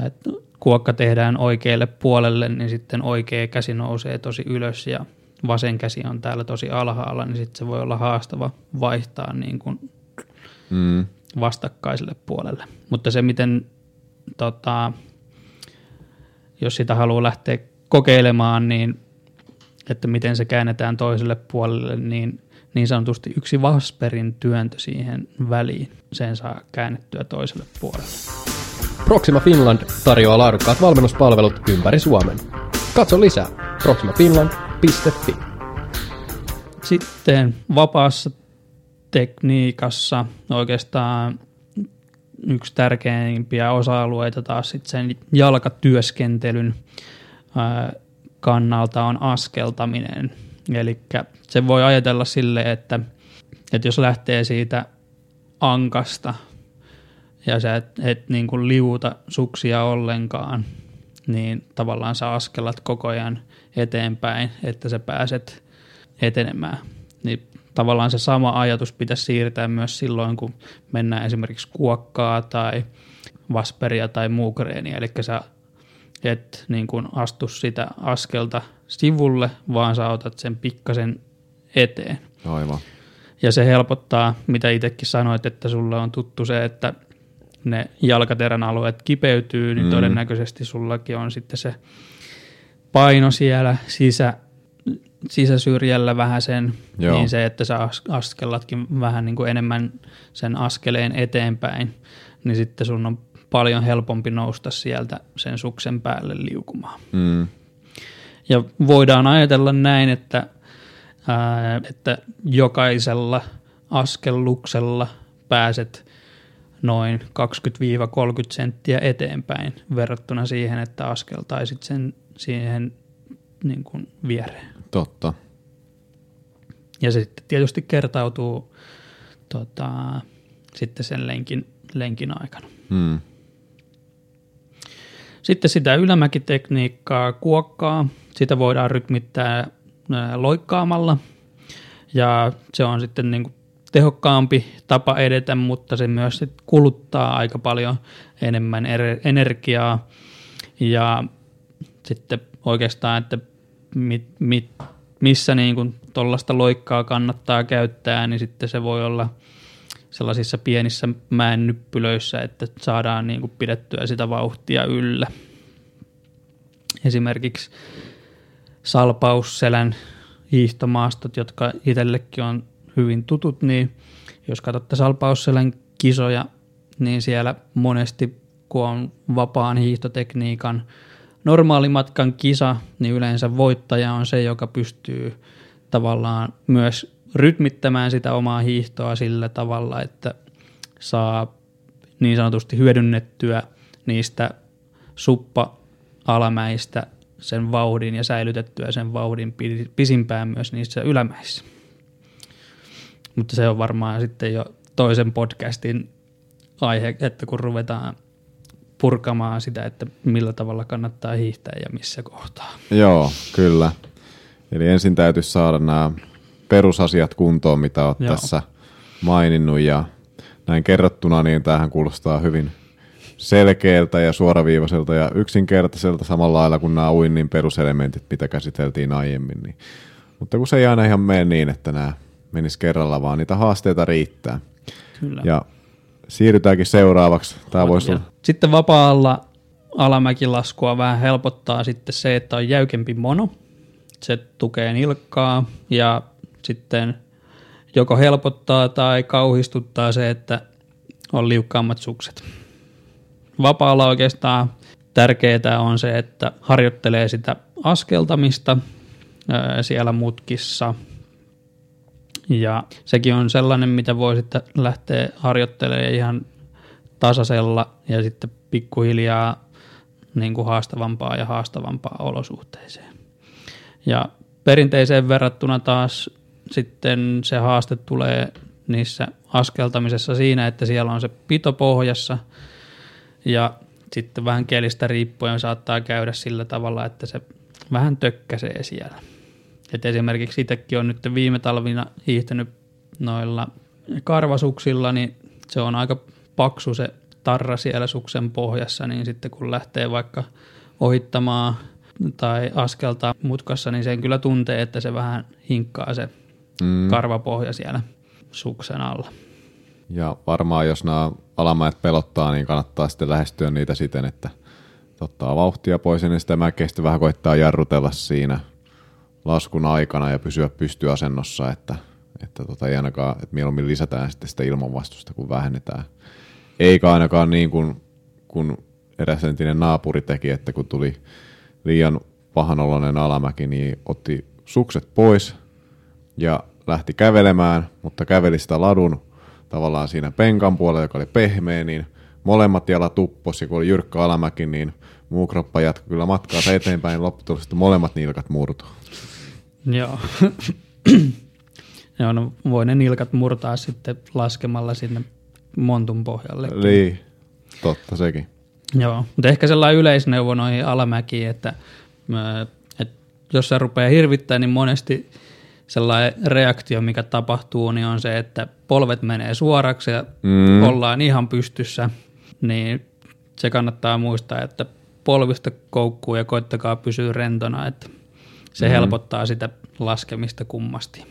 että kuokka tehdään oikealle puolelle, niin sitten oikea käsi nousee tosi ylös ja vasen käsi on täällä tosi alhaalla, niin sitten se voi olla haastava vaihtaa niin kuin Mm. vastakkaiselle puolelle. Mutta se, miten, tota, jos sitä haluaa lähteä kokeilemaan, niin että miten se käännetään toiselle puolelle, niin niin sanotusti yksi Vasperin työntö siihen väliin. Sen saa käännettyä toiselle puolelle. Proxima Finland tarjoaa laadukkaat valmennuspalvelut ympäri Suomen. Katso lisää proximafinland.fi. Sitten vapaassa tekniikassa oikeastaan yksi tärkeimpiä osa-alueita taas sit sen jalkatyöskentelyn kannalta on askeltaminen. Eli se voi ajatella sille, että, että jos lähtee siitä ankasta ja sä et, et niin kuin liuta suksia ollenkaan, niin tavallaan sä askelat koko ajan eteenpäin, että sä pääset etenemään. Niin tavallaan se sama ajatus pitäisi siirtää myös silloin, kun mennään esimerkiksi kuokkaa tai vasperia tai muukreenia, eli sä et niin kuin astu sitä askelta sivulle, vaan sä otat sen pikkasen eteen. Aivan. Ja se helpottaa, mitä itsekin sanoit, että sulle on tuttu se, että ne jalkaterän alueet kipeytyy, niin Mm. todennäköisesti sullakin on sitten se paino siellä sisä, sisäsyrjällä vähän sen, Joo. niin se, että sä as- askellatkin vähän niin kuin enemmän sen askeleen eteenpäin, niin sitten sun on paljon helpompi nousta sieltä sen suksen päälle liukumaan. Mm. Ja voidaan ajatella näin, että, ää, että jokaisella askelluksella pääset noin 20-30 senttiä eteenpäin verrattuna siihen, että askeltaisit sen siihen niin kuin viereen. Totta. Ja se sitten tietysti kertautuu tota, sitten sen lenkin, lenkin aikana. Mm. Sitten sitä ylämäkitekniikkaa, kuokkaa, sitä voidaan rytmittää ää, loikkaamalla ja se on sitten niin kuin tehokkaampi tapa edetä, mutta se myös sit kuluttaa aika paljon enemmän er- energiaa ja sitten oikeastaan, että mit, mit, missä niin tuollaista loikkaa kannattaa käyttää, niin sitten se voi olla sellaisissa pienissä mäennyppylöissä, että saadaan niin kuin pidettyä sitä vauhtia yllä. Esimerkiksi salpausselän hiihtomaastot, jotka itsellekin on hyvin tutut, niin jos katsotte salpausselän kisoja, niin siellä monesti, kun on vapaan hiihtotekniikan normaalimatkan kisa, niin yleensä voittaja on se, joka pystyy tavallaan myös rytmittämään sitä omaa hiihtoa sillä tavalla, että saa niin sanotusti hyödynnettyä niistä suppa-alamäistä sen vauhdin ja säilytettyä sen vauhdin pisimpään myös niissä ylämäissä. Mutta se on varmaan sitten jo toisen podcastin aihe, että kun ruvetaan purkamaan sitä, että millä tavalla kannattaa hiihtää ja missä kohtaa. Joo, kyllä. Eli ensin täytyisi saada nämä perusasiat kuntoon, mitä olet Joo. tässä maininnut ja näin kerrottuna, niin tähän kuulostaa hyvin selkeältä ja suoraviivaiselta ja yksinkertaiselta samalla lailla kuin nämä uinnin peruselementit, mitä käsiteltiin aiemmin. Niin. Mutta kun se ei aina ihan mene niin, että nämä menisi kerralla, vaan niitä haasteita riittää. Kyllä. Ja siirrytäänkin seuraavaksi. Tämä voisi olla... Sitten vapaalla alamäkilaskua vähän helpottaa sitten se, että on jäykempi mono. Se tukee nilkkaa ja sitten joko helpottaa tai kauhistuttaa se, että on liukkaammat sukset. Vapaalla oikeastaan tärkeää on se, että harjoittelee sitä askeltamista siellä mutkissa. Ja sekin on sellainen, mitä voi sitten lähteä harjoittelemaan ihan tasaisella ja sitten pikkuhiljaa niin kuin haastavampaa ja haastavampaa olosuhteeseen. Ja perinteiseen verrattuna taas sitten se haaste tulee niissä askeltamisessa siinä, että siellä on se pito pohjassa ja sitten vähän kielistä riippuen saattaa käydä sillä tavalla, että se vähän tökkäsee siellä. Et esimerkiksi itsekin on nyt viime talvina hiihtänyt noilla karvasuksilla, niin se on aika paksu se tarra siellä suksen pohjassa, niin sitten kun lähtee vaikka ohittamaan tai askeltaa mutkassa, niin sen kyllä tuntee, että se vähän hinkkaa se mm. karvapohja siellä suksen alla. Ja varmaan jos nämä alamäet pelottaa, niin kannattaa sitten lähestyä niitä siten, että ottaa vauhtia pois ja sitä mäkeä sitten vähän koittaa jarrutella siinä laskun aikana ja pysyä pystyasennossa, että, että tota, ei ainakaan, että mieluummin lisätään sitten sitä ilmanvastusta, kun vähennetään. Eikä ainakaan niin kuin, kun eräs entinen naapuri teki, että kun tuli liian pahanoloinen alamäki, niin otti sukset pois ja lähti kävelemään, mutta käveli sitä ladun tavallaan siinä penkan puolella, joka oli pehmeä, niin molemmat jalat tupposi, kun oli jyrkkä alamäki, niin muu kroppa jatkoi kyllä matkaa eteenpäin, niin lopputulosti molemmat nilkat murtuu. Joo. Joo, no voi ne nilkat murtaa sitten laskemalla sinne montun pohjalle. Niin, totta sekin. Joo, mutta ehkä sellainen yleisneuvo noihin alamäkiin, että, että jos se rupeaa hirvittämään, niin monesti – sellainen reaktio, mikä tapahtuu, niin on se, että polvet menee suoraksi ja mm. ollaan ihan pystyssä, niin se kannattaa muistaa, että polvista koukkuu ja koittakaa pysyä rentona, että se mm. helpottaa sitä laskemista kummasti.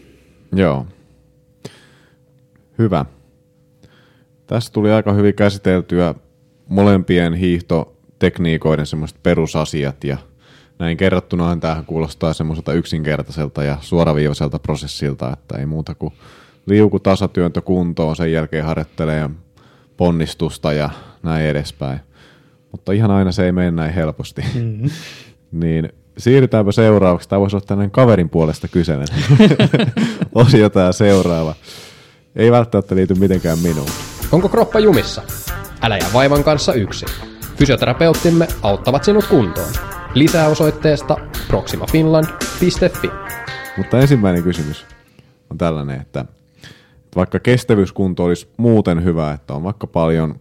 Joo. Hyvä. Tässä tuli aika hyvin käsiteltyä molempien hiihtotekniikoiden semmoiset perusasiat ja – näin kerrottunahan tämähän kuulostaa semmoiselta yksinkertaiselta ja suoraviivaiselta prosessilta, että ei muuta kuin liuku tasatyöntö kuntoon, sen jälkeen harjoittelee ponnistusta ja näin edespäin. Mutta ihan aina se ei mene näin helposti. Mm-hmm. niin siirrytäänpä seuraavaksi. Tämä voisi olla tämmöinen kaverin puolesta kyselen. <laughs> Osio tämä seuraava. Ei välttämättä liity mitenkään minuun. Onko kroppa jumissa? Älä jää vaivan kanssa yksin. Fysioterapeuttimme auttavat sinut kuntoon. Lisää osoitteesta proximafinland.fi. Mutta ensimmäinen kysymys on tällainen, että vaikka kestävyyskunto olisi muuten hyvä, että on vaikka paljon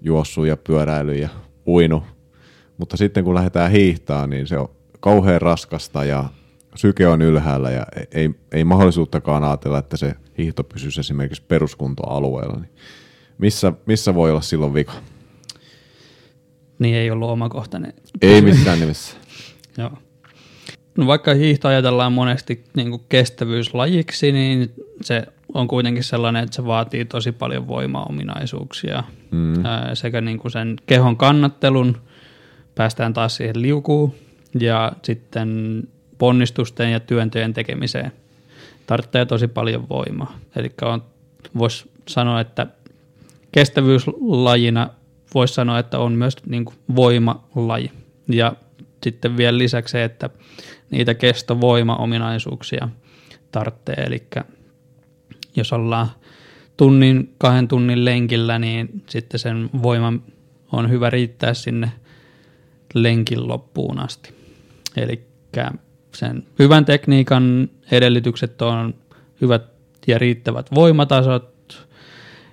juossu ja pyöräily ja uinu, mutta sitten kun lähdetään hiihtämään, niin se on kauhean raskasta ja syke on ylhäällä ja ei, ei mahdollisuuttakaan ajatella, että se hiihto pysyisi esimerkiksi peruskuntoalueella. Niin missä, missä voi olla silloin vika? niin ei ollut omakohtainen. Ei missään nimessä. <laughs> Joo. No vaikka hiihto ajatellaan monesti niin kuin kestävyyslajiksi, niin se on kuitenkin sellainen, että se vaatii tosi paljon voimaominaisuuksia mm. sekä niin kuin sen kehon kannattelun, päästään taas siihen liukuun, ja sitten ponnistusten ja työntöjen tekemiseen tarvitsee tosi paljon voimaa. Eli voisi sanoa, että kestävyyslajina voisi sanoa, että on myös niin kuin voimalaji. Ja sitten vielä lisäksi se, että niitä kestovoima-ominaisuuksia tarvitsee. Eli jos ollaan tunnin, kahden tunnin lenkillä, niin sitten sen voiman on hyvä riittää sinne lenkin loppuun asti. Eli sen hyvän tekniikan edellytykset on hyvät ja riittävät voimatasot,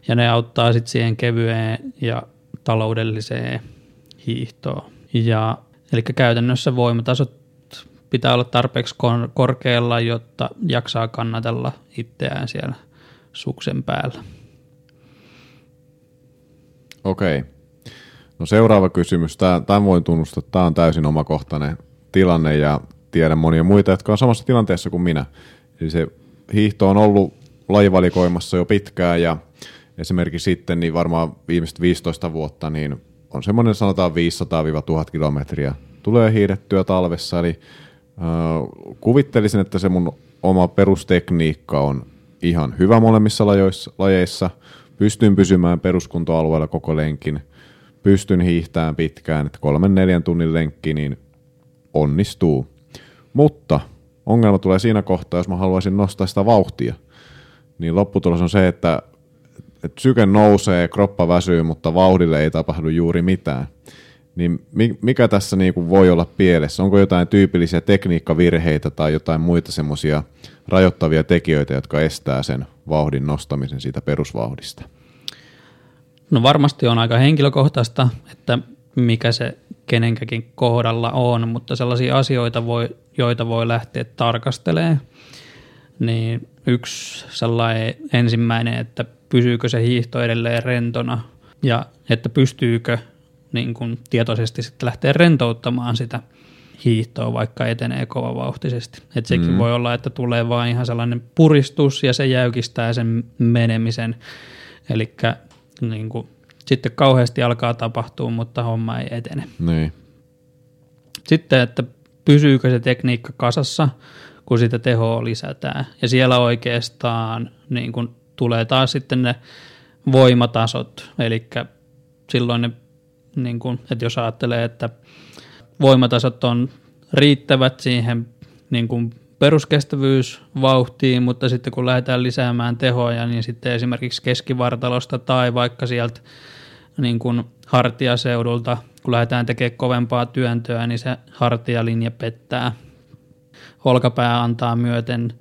ja ne auttaa sitten siihen kevyeen ja taloudelliseen hiihtoon. Ja, eli käytännössä voimatasot pitää olla tarpeeksi korkealla, jotta jaksaa kannatella itseään siellä suksen päällä. Okei. No seuraava kysymys. Tämän voin tunnustaa, tämä on täysin omakohtainen tilanne ja tiedän monia muita, jotka on samassa tilanteessa kuin minä. Eli se hiihto on ollut lajivalikoimassa jo pitkään ja esimerkiksi sitten niin varmaan viimeiset 15 vuotta niin on semmoinen sanotaan 500-1000 kilometriä tulee hiidettyä talvessa, eli äh, kuvittelisin, että se mun oma perustekniikka on ihan hyvä molemmissa lajoissa, lajeissa. Pystyn pysymään peruskuntoalueella koko lenkin, pystyn hiihtämään pitkään, että kolmen neljän tunnin lenkki niin onnistuu. Mutta ongelma tulee siinä kohtaa, jos mä haluaisin nostaa sitä vauhtia. Niin lopputulos on se, että, että syke nousee, kroppa väsyy, mutta vauhdille ei tapahdu juuri mitään. Niin mikä tässä niin kuin voi olla pielessä? Onko jotain tyypillisiä tekniikkavirheitä tai jotain muita semmoisia rajoittavia tekijöitä, jotka estää sen vauhdin nostamisen siitä perusvauhdista? No varmasti on aika henkilökohtaista, että mikä se kenenkäkin kohdalla on, mutta sellaisia asioita, voi, joita voi lähteä tarkastelemaan, niin yksi sellainen ensimmäinen, että pysyykö se hiihto edelleen rentona ja että pystyykö niin kuin tietoisesti sitten lähteä rentouttamaan sitä hiihtoa, vaikka etenee kovavauhtisesti. Et sekin mm. voi olla, että tulee vain ihan sellainen puristus ja se jäykistää sen menemisen. Eli niin kuin, sitten kauheasti alkaa tapahtua, mutta homma ei etene. Niin. Sitten, että pysyykö se tekniikka kasassa, kun sitä tehoa lisätään. Ja siellä oikeastaan niin kuin, tulee taas sitten ne voimatasot, eli silloin ne niin kuin, että jos ajattelee, että voimatasot on riittävät siihen niin kuin peruskestävyysvauhtiin, mutta sitten kun lähdetään lisäämään tehoja, niin sitten esimerkiksi keskivartalosta tai vaikka sieltä niin kuin hartiaseudulta, kun lähdetään tekemään kovempaa työntöä, niin se hartialinja pettää. Olkapää antaa myöten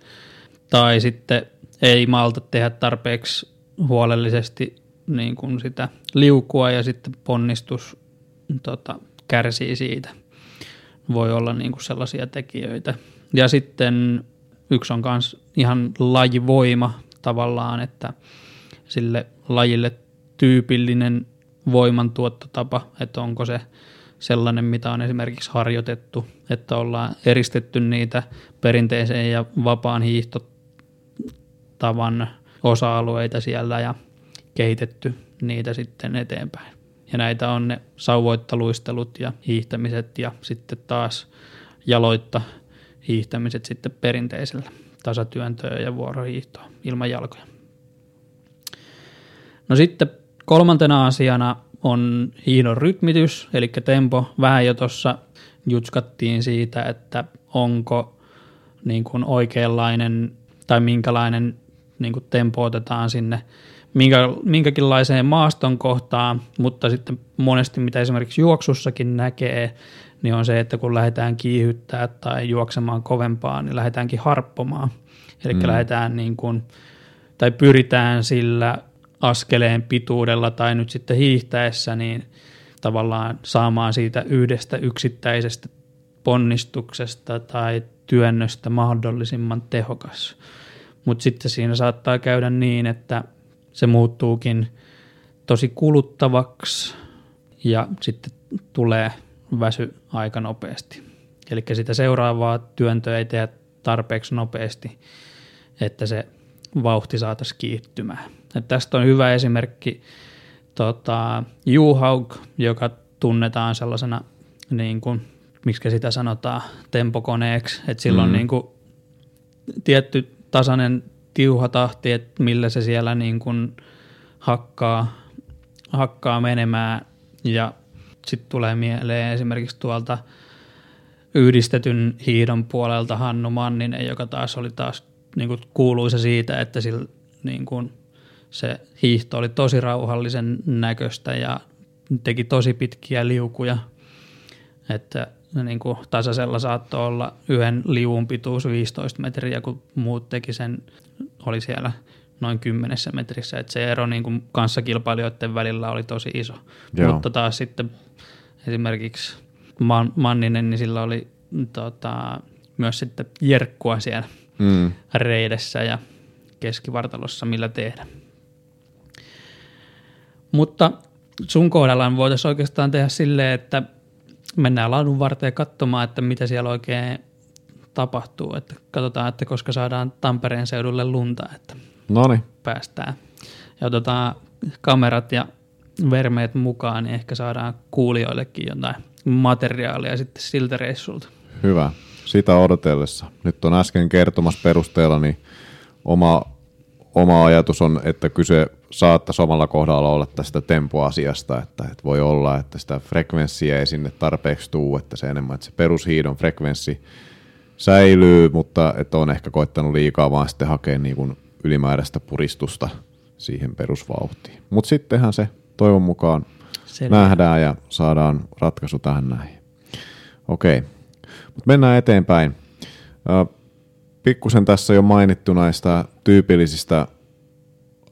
tai sitten ei malta tehdä tarpeeksi huolellisesti niin kuin sitä liukua ja sitten ponnistus tota, kärsii siitä. Voi olla niin kuin sellaisia tekijöitä. Ja sitten yksi on myös ihan lajivoima tavallaan, että sille lajille tyypillinen voimantuottotapa, että onko se sellainen, mitä on esimerkiksi harjoitettu, että ollaan eristetty niitä perinteisen ja vapaan hiihtotavan osa-alueita siellä ja kehitetty niitä sitten eteenpäin. Ja näitä on ne sauvoittaluistelut ja hiihtämiset ja sitten taas jaloitta hiihtämiset sitten perinteisellä tasatyöntöä ja vuorohiihtoa ilman jalkoja. No sitten kolmantena asiana on hiidon rytmitys, eli tempo. Vähän jo tuossa jutskattiin siitä, että onko niin kuin oikeanlainen tai minkälainen niin kuin tempo otetaan sinne minkä, minkäkinlaiseen maaston kohtaan, mutta sitten monesti mitä esimerkiksi juoksussakin näkee, niin on se, että kun lähdetään kiihyttää tai juoksemaan kovempaa, niin lähdetäänkin harppomaan. Eli mm. lähdetään niin kuin, tai pyritään sillä askeleen pituudella tai nyt sitten hiihtäessä, niin tavallaan saamaan siitä yhdestä yksittäisestä ponnistuksesta tai työnnöstä mahdollisimman tehokas. Mutta sitten siinä saattaa käydä niin, että se muuttuukin tosi kuluttavaksi ja sitten tulee väsy aika nopeasti. Eli sitä seuraavaa työntöä ei tehdä tarpeeksi nopeasti, että se vauhti saataisiin kiihtymään. Et tästä on hyvä esimerkki tota, Juhaug, joka tunnetaan sellaisena, niin kuin, miksi sitä sanotaan, tempokoneeksi, että sillä on mm. niin kuin, tietty tasainen tiuha tahti, että millä se siellä niin kuin hakkaa hakkaa menemään ja sitten tulee mieleen esimerkiksi tuolta yhdistetyn hiidon puolelta Hannu Manninen, joka taas oli taas niin kuin kuuluisa siitä, että sillä, niin kuin se hiihto oli tosi rauhallisen näköistä ja teki tosi pitkiä liukuja, että niin kuin tasaisella saattoi olla yhden liuun pituus 15 metriä, kun muut teki sen, oli siellä noin kymmenessä metrissä, että se ero niin kuin kanssakilpailijoiden välillä oli tosi iso. Joo. Mutta taas sitten esimerkiksi Man- Manninen, niin sillä oli tota, myös sitten jerkkua siellä mm. reidessä ja keskivartalossa, millä tehdä. Mutta sun kohdalla voitaisiin oikeastaan tehdä silleen, että mennään laadun varteen katsomaan, että mitä siellä oikein tapahtuu. Että katsotaan, että koska saadaan Tampereen seudulle lunta, että Noniin. päästään. Ja otetaan kamerat ja vermeet mukaan, niin ehkä saadaan kuulijoillekin jotain materiaalia sitten siltä reissulta. Hyvä. Sitä odotellessa. Nyt on äsken kertomassa perusteella, niin oma, oma ajatus on, että kyse saattaa samalla kohdalla olla tästä tempoasiasta, että, että voi olla, että sitä frekvenssiä ei sinne tarpeeksi tuu, että se enemmän, että se perushiidon frekvenssi säilyy, mutta että on ehkä koittanut liikaa vaan sitten hakea niin kuin ylimääräistä puristusta siihen perusvauhtiin. Mutta sittenhän se toivon mukaan Selvä. nähdään ja saadaan ratkaisu tähän näin. Okei, mutta mennään eteenpäin. Pikkusen tässä jo mainittu näistä tyypillisistä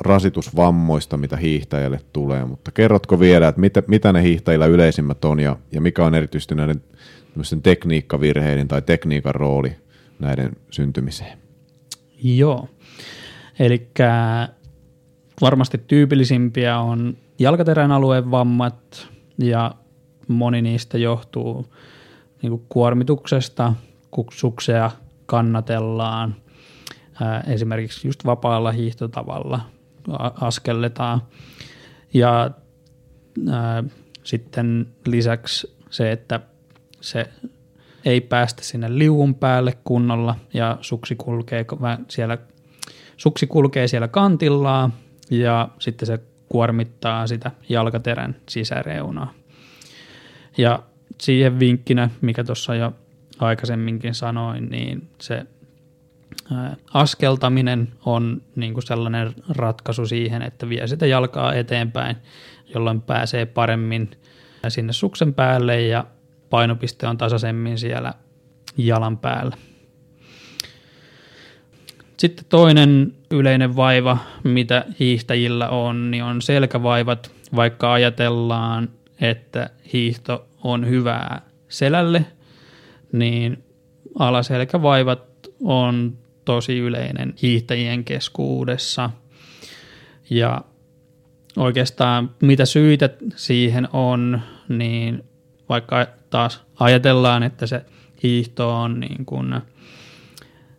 rasitusvammoista, mitä hiihtäjälle tulee, mutta kerrotko vielä, että mitä, mitä ne hiihtäjillä yleisimmät on ja, ja mikä on erityisesti näiden tekniikkavirheiden tai tekniikan rooli näiden syntymiseen? Joo, eli varmasti tyypillisimpiä on jalkaterän alueen vammat ja moni niistä johtuu niin kuormituksesta, kuksuksia kannatellaan, esimerkiksi just vapaalla hiihtotavalla askelletaan. Ja ää, sitten lisäksi se, että se ei päästä sinne liuun päälle kunnolla ja suksi kulkee siellä, suksi kulkee siellä kantillaan ja sitten se kuormittaa sitä jalkaterän sisäreunaa. Ja siihen vinkkinä, mikä tuossa jo aikaisemminkin sanoin, niin se askeltaminen on niin kuin sellainen ratkaisu siihen, että vie sitä jalkaa eteenpäin, jolloin pääsee paremmin sinne suksen päälle ja painopiste on tasaisemmin siellä jalan päällä. Sitten toinen yleinen vaiva, mitä hiihtäjillä on, niin on selkävaivat, vaikka ajatellaan, että hiihto on hyvää selälle, niin alaselkävaivat on tosi yleinen hiihtäjien keskuudessa. Ja oikeastaan mitä syitä siihen on, niin vaikka taas ajatellaan, että se hiihto on niin kuin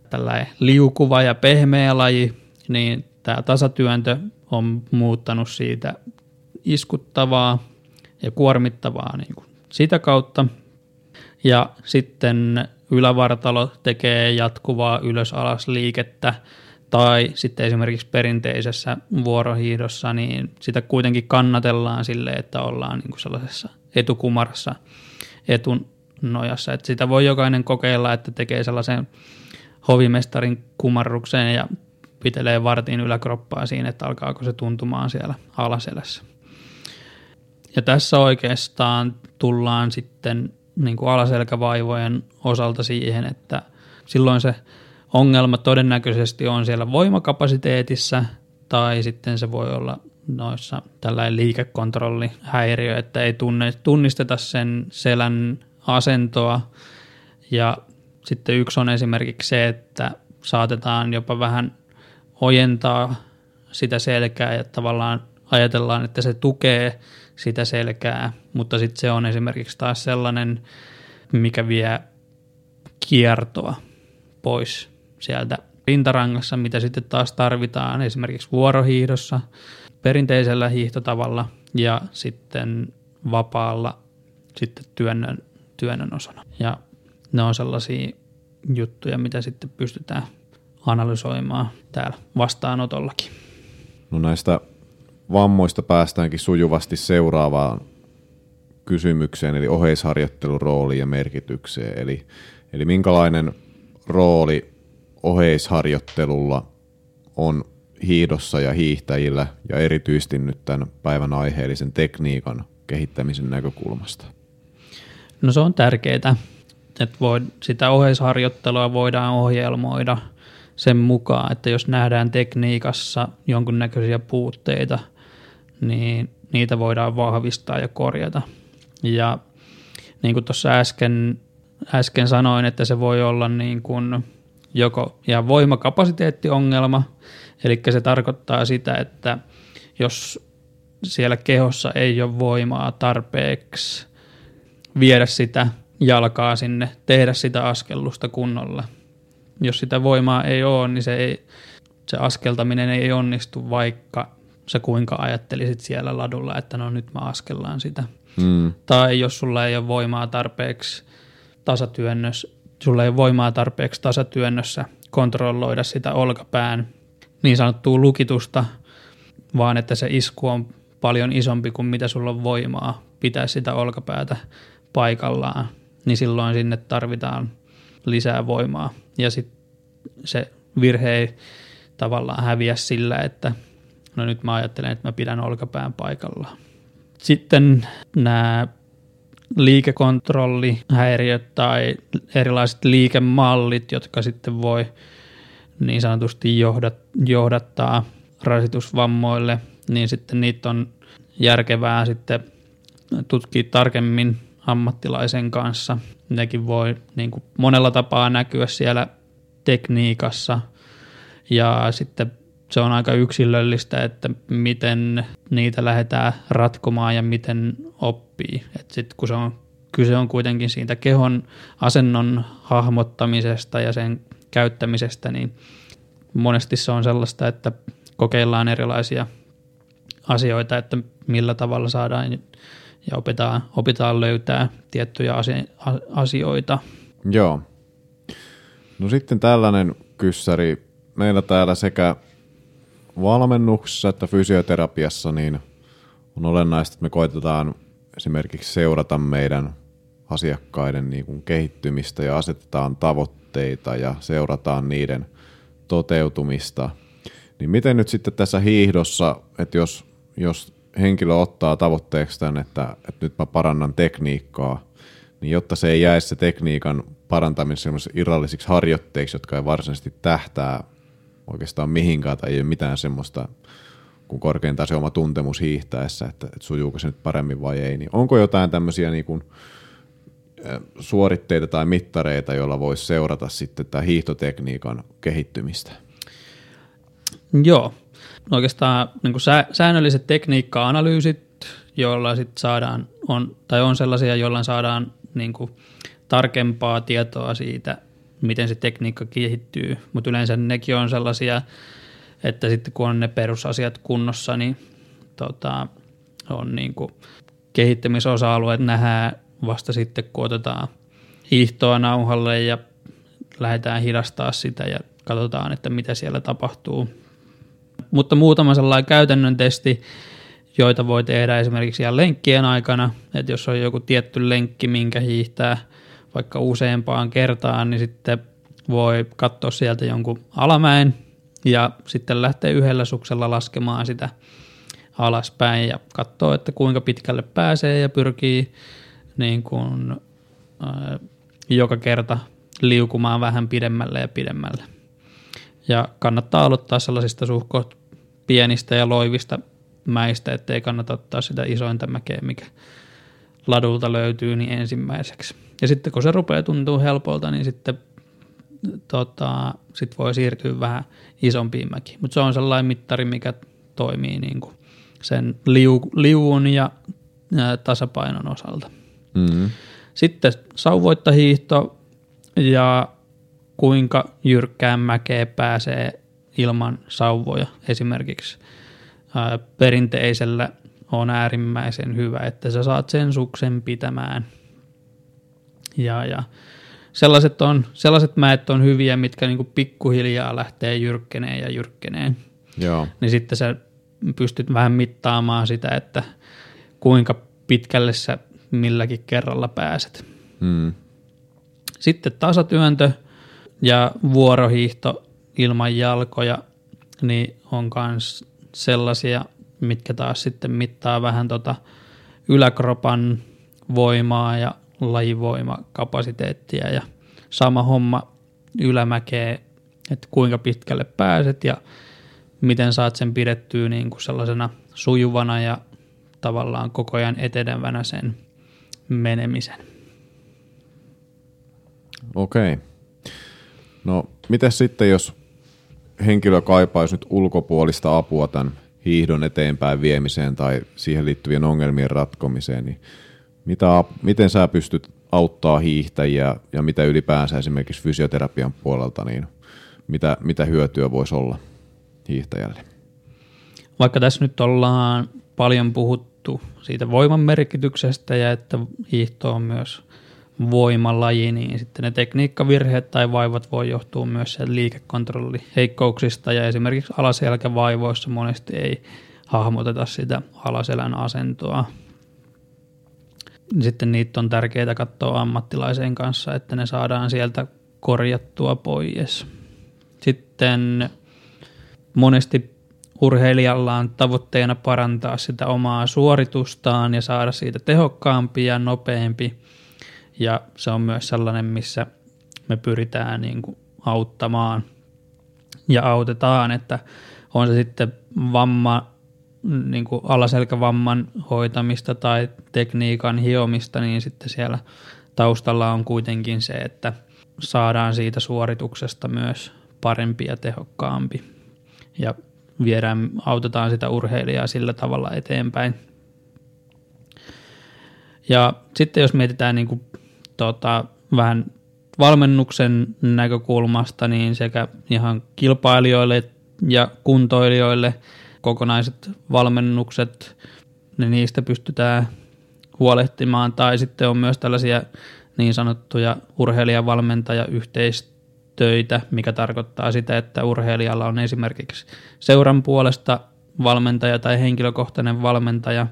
tällainen liukuva ja pehmeä laji, niin tämä tasatyöntö on muuttanut siitä iskuttavaa ja kuormittavaa niin kuin sitä kautta. Ja sitten ylävartalo tekee jatkuvaa ylös-alas liikettä, tai sitten esimerkiksi perinteisessä vuorohiidossa, niin sitä kuitenkin kannatellaan sille, että ollaan niin kuin sellaisessa etukumarassa etun nojassa. Että sitä voi jokainen kokeilla, että tekee sellaisen hovimestarin kumarrukseen ja pitelee vartin yläkroppaa siinä, että alkaako se tuntumaan siellä alaselässä. Ja tässä oikeastaan tullaan sitten niin kuin alaselkävaivojen osalta siihen, että silloin se ongelma todennäköisesti on siellä voimakapasiteetissa tai sitten se voi olla noissa tällainen liikekontrollihäiriö, että ei tunne, tunnisteta sen selän asentoa ja sitten yksi on esimerkiksi se, että saatetaan jopa vähän ojentaa sitä selkää ja tavallaan ajatellaan, että se tukee sitä selkää, mutta sitten se on esimerkiksi taas sellainen, mikä vie kiertoa pois sieltä rintarangassa, mitä sitten taas tarvitaan esimerkiksi vuorohiihdossa, perinteisellä hiihtotavalla ja sitten vapaalla sitten työnnön, työnnön osana. Ja ne on sellaisia juttuja, mitä sitten pystytään analysoimaan täällä vastaanotollakin. No näistä vammoista päästäänkin sujuvasti seuraavaan kysymykseen, eli oheisharjoittelun rooliin ja merkitykseen. Eli, eli minkälainen rooli oheisharjoittelulla on hiidossa ja hiihtäjillä ja erityisesti nyt tämän päivän aiheellisen tekniikan kehittämisen näkökulmasta? No se on tärkeää, että voi, sitä oheisharjoittelua voidaan ohjelmoida sen mukaan, että jos nähdään tekniikassa jonkunnäköisiä puutteita, niin niitä voidaan vahvistaa ja korjata. Ja niin kuin tuossa äsken, äsken sanoin, että se voi olla niin kuin joko ihan voimakapasiteettiongelma, eli se tarkoittaa sitä, että jos siellä kehossa ei ole voimaa tarpeeksi viedä sitä jalkaa sinne, tehdä sitä askellusta kunnolla. Jos sitä voimaa ei ole, niin se, ei, se askeltaminen ei onnistu, vaikka sä kuinka ajattelisit siellä ladulla, että no nyt mä askellaan sitä. Mm. Tai jos sulla ei ole voimaa tarpeeksi tasatyönnössä, sulla ei ole voimaa tarpeeksi tasatyönnössä kontrolloida sitä olkapään niin sanottua lukitusta, vaan että se isku on paljon isompi kuin mitä sulla on voimaa pitää sitä olkapäätä paikallaan, niin silloin sinne tarvitaan lisää voimaa. Ja sitten se virhe ei tavallaan häviä sillä, että no nyt mä ajattelen, että mä pidän olkapään paikallaan. Sitten nämä liikekontrollihäiriöt tai erilaiset liikemallit, jotka sitten voi niin sanotusti johdattaa rasitusvammoille, niin sitten niitä on järkevää sitten tutkia tarkemmin ammattilaisen kanssa. Nekin voi niin kuin monella tapaa näkyä siellä tekniikassa ja sitten se on aika yksilöllistä, että miten niitä lähdetään ratkomaan ja miten oppii. Et sit kun se on, kyse on kuitenkin siitä kehon asennon hahmottamisesta ja sen käyttämisestä, niin monesti se on sellaista, että kokeillaan erilaisia asioita, että millä tavalla saadaan ja opitaan, opitaan löytää tiettyjä asioita. Joo. No sitten tällainen kyssäri. Meillä täällä sekä valmennuksessa että fysioterapiassa niin on olennaista, että me koitetaan esimerkiksi seurata meidän asiakkaiden niin kuin kehittymistä ja asetetaan tavoitteita ja seurataan niiden toteutumista. Niin miten nyt sitten tässä hiihdossa, että jos, jos henkilö ottaa tavoitteeksi tämän, että, että nyt mä parannan tekniikkaa, niin jotta se ei jäisi se tekniikan parantaminen irrallisiksi harjoitteiksi, jotka ei varsinaisesti tähtää oikeastaan mihinkään tai ei ole mitään semmoista kuin korkeintaan se oma tuntemus hiihtäessä, että, että sujuuko se nyt paremmin vai ei, niin onko jotain tämmöisiä niin kuin, suoritteita tai mittareita, joilla voisi seurata sitten tämä hiihtotekniikan kehittymistä? Joo, oikeastaan niin kuin säännölliset tekniikka-analyysit, joilla sit saadaan, on, tai on sellaisia, joilla saadaan niin kuin tarkempaa tietoa siitä, miten se tekniikka kehittyy, mutta yleensä nekin on sellaisia, että sitten kun on ne perusasiat kunnossa, niin tota, on niin kuin kehittämisosa-alueet nähdään vasta sitten, kun otetaan hiihtoa nauhalle ja lähdetään hidastaa sitä ja katsotaan, että mitä siellä tapahtuu mutta muutama sellainen käytännön testi, joita voi tehdä esimerkiksi ihan lenkkien aikana, että jos on joku tietty lenkki, minkä hiihtää vaikka useampaan kertaan, niin sitten voi katsoa sieltä jonkun alamäen ja sitten lähteä yhdellä suksella laskemaan sitä alaspäin ja katsoa, että kuinka pitkälle pääsee ja pyrkii niin kuin, ää, joka kerta liukumaan vähän pidemmälle ja pidemmälle. Ja kannattaa aloittaa sellaisista suhkoht pienistä ja loivista mäistä, ettei kannata ottaa sitä isointa mäkeä, mikä ladulta löytyy, niin ensimmäiseksi. Ja sitten kun se rupeaa tuntua helpolta, niin sitten tota, sit voi siirtyä vähän isompiin mäkiin. Mutta se on sellainen mittari, mikä toimii niin kuin sen liu, liuun ja ää, tasapainon osalta. Mm-hmm. Sitten sauvoittahiihto ja kuinka jyrkkään mäkeä pääsee ilman sauvoja esimerkiksi. Ää, perinteisellä on äärimmäisen hyvä, että sä saat sen suksen pitämään. Ja, ja sellaiset, on, sellaiset mäet on hyviä, mitkä niinku pikkuhiljaa lähtee jyrkkeneen ja jyrkkeneen. Joo. Niin sitten se pystyt vähän mittaamaan sitä, että kuinka pitkälle sä milläkin kerralla pääset. Mm. Sitten tasatyöntö ja vuorohiihto ilman jalkoja, niin on myös sellaisia, mitkä taas sitten mittaa vähän tota yläkropan voimaa ja lajivoimakapasiteettia ja sama homma ylämäkeä, että kuinka pitkälle pääset ja miten saat sen pidettyä niin kuin sellaisena sujuvana ja tavallaan koko ajan etenevänä sen menemisen. Okei. No, miten sitten, jos henkilö kaipaisi nyt ulkopuolista apua tämän hiihdon eteenpäin viemiseen tai siihen liittyvien ongelmien ratkomiseen, niin mitä, miten sä pystyt auttaa hiihtäjiä ja mitä ylipäänsä esimerkiksi fysioterapian puolelta, niin mitä, mitä hyötyä voisi olla hiihtäjälle? Vaikka tässä nyt ollaan paljon puhuttu siitä voiman merkityksestä ja että hiihto on myös voimalaji, niin sitten ne tekniikkavirheet tai vaivat voi johtua myös sen liikekontrolliheikkouksista ja esimerkiksi alaselkävaivoissa monesti ei hahmoteta sitä alaselän asentoa. Sitten niitä on tärkeää katsoa ammattilaisen kanssa, että ne saadaan sieltä korjattua pois. Sitten monesti urheilijalla on tavoitteena parantaa sitä omaa suoritustaan ja saada siitä tehokkaampi ja nopeampi – ja se on myös sellainen, missä me pyritään niin kuin auttamaan ja autetaan, että on se sitten vamma, niin kuin alaselkävamman hoitamista tai tekniikan hiomista, niin sitten siellä taustalla on kuitenkin se, että saadaan siitä suorituksesta myös parempi ja tehokkaampi ja viedään, autetaan sitä urheilijaa sillä tavalla eteenpäin. Ja sitten jos mietitään niin kuin tota, vähän valmennuksen näkökulmasta, niin sekä ihan kilpailijoille ja kuntoilijoille kokonaiset valmennukset, niin niistä pystytään huolehtimaan, tai sitten on myös tällaisia niin sanottuja urheilijavalmentaja-yhteistöitä, mikä tarkoittaa sitä, että urheilijalla on esimerkiksi seuran puolesta valmentaja tai henkilökohtainen valmentaja,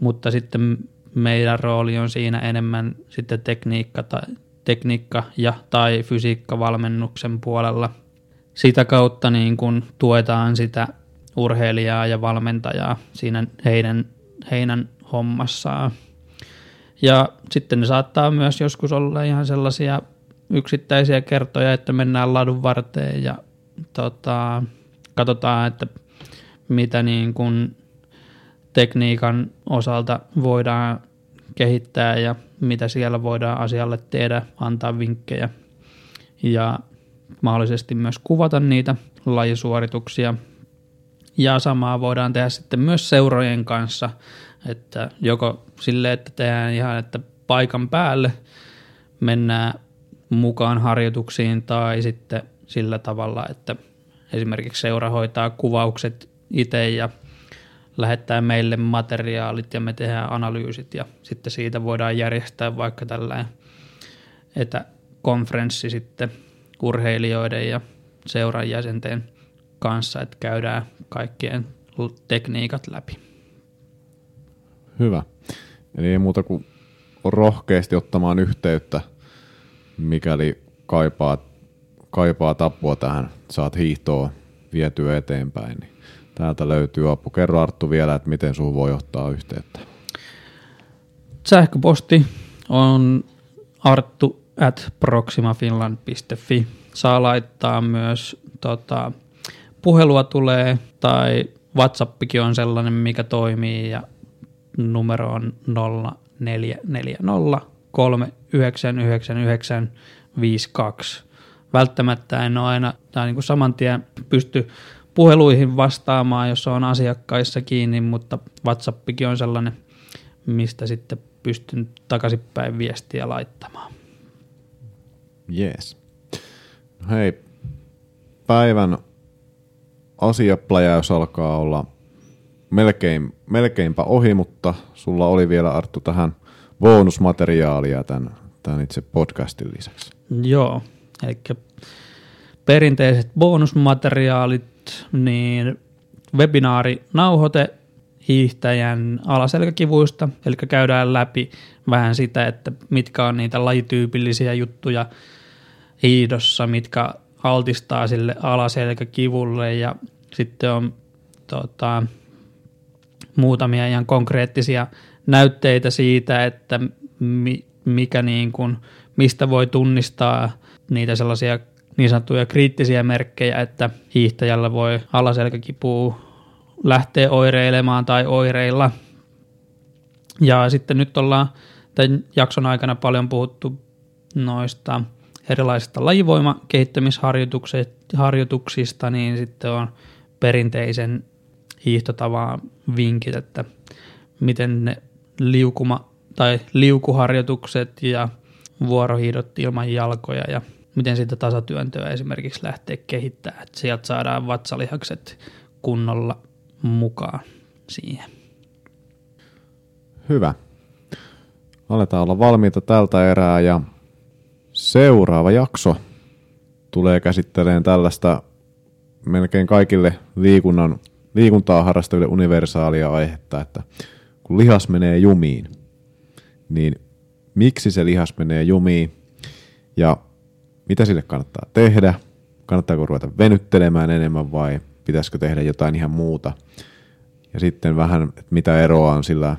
mutta sitten meidän rooli on siinä enemmän sitten tekniikka, tai, tekniikka ja tai fysiikkavalmennuksen puolella. Sitä kautta niin kun tuetaan sitä urheilijaa ja valmentajaa siinä heidän, heidän hommassaan. Ja sitten ne saattaa myös joskus olla ihan sellaisia yksittäisiä kertoja, että mennään ladun varteen ja tota, katsotaan, että mitä niin kuin tekniikan osalta voidaan kehittää ja mitä siellä voidaan asialle tehdä, antaa vinkkejä ja mahdollisesti myös kuvata niitä lajisuorituksia. Ja samaa voidaan tehdä sitten myös seurojen kanssa, että joko sille, että tehdään ihan, että paikan päälle mennään mukaan harjoituksiin tai sitten sillä tavalla, että esimerkiksi seura hoitaa kuvaukset itse ja lähettää meille materiaalit ja me tehdään analyysit ja sitten siitä voidaan järjestää vaikka tällainen etäkonferenssi sitten urheilijoiden ja seuran jäsenten kanssa, että käydään kaikkien tekniikat läpi. Hyvä. Eli ei muuta kuin rohkeasti ottamaan yhteyttä, mikäli kaipaa, kaipaa tapua tähän, saat hiihtoa vietyä eteenpäin, niin Täältä löytyy apu. Kerro Arttu vielä, että miten sinuun voi ottaa yhteyttä. Sähköposti on arttu at proximafinland.fi. Saa laittaa myös tota, puhelua tulee tai WhatsAppikin on sellainen, mikä toimii ja numero on 0440 399952. Välttämättä en ole aina tai niin kuin saman tien pysty puheluihin vastaamaan, jos on asiakkaissa kiinni, mutta WhatsAppikin on sellainen, mistä sitten pystyn takaisinpäin viestiä laittamaan. Yes. Hei, päivän asiapläjäys alkaa olla melkein, melkeinpä ohi, mutta sulla oli vielä Arttu tähän bonusmateriaalia tämän, tämän itse podcastin lisäksi. Joo, eli perinteiset bonusmateriaalit niin webinaarinauhoite hiihtäjän alaselkäkivuista, eli käydään läpi vähän sitä, että mitkä on niitä lajityypillisiä juttuja hiidossa, mitkä altistaa sille alaselkäkivulle. Ja sitten on tota, muutamia ihan konkreettisia näytteitä siitä, että mi, mikä niin kuin, mistä voi tunnistaa niitä sellaisia niin sanottuja kriittisiä merkkejä, että hiihtäjällä voi alaselkäkipu lähteä oireilemaan tai oireilla. Ja sitten nyt ollaan tämän jakson aikana paljon puhuttu noista erilaisista lajivoimakehittämisharjoituksista, niin sitten on perinteisen hiihtotavan vinkit, että miten ne liukuma tai liukuharjoitukset ja vuorohiidot ilman jalkoja ja miten sitä tasatyöntöä esimerkiksi lähtee kehittämään, että sieltä saadaan vatsalihakset kunnolla mukaan siihen. Hyvä. Aletaan olla valmiita tältä erää ja seuraava jakso tulee käsittelemään tällaista melkein kaikille liikunnan, liikuntaa harrastaville universaalia aihetta, että kun lihas menee jumiin, niin miksi se lihas menee jumiin ja mitä sille kannattaa tehdä, kannattaako ruveta venyttelemään enemmän vai pitäisikö tehdä jotain ihan muuta. Ja sitten vähän, että mitä eroa on sillä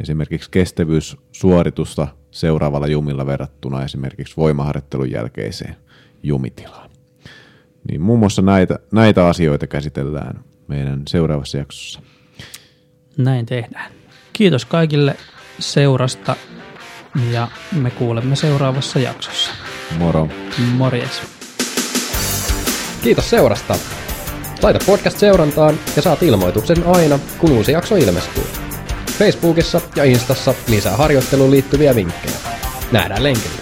esimerkiksi kestävyyssuoritusta seuraavalla jumilla verrattuna esimerkiksi voimaharjoittelun jälkeiseen jumitilaan. Niin muun muassa näitä, näitä asioita käsitellään meidän seuraavassa jaksossa. Näin tehdään. Kiitos kaikille seurasta ja me kuulemme seuraavassa jaksossa. Moro. Morjes. Kiitos seurasta. Laita podcast seurantaan ja saat ilmoituksen aina, kun uusi jakso ilmestyy. Facebookissa ja Instassa lisää harjoitteluun liittyviä vinkkejä. Nähdään lenkillä.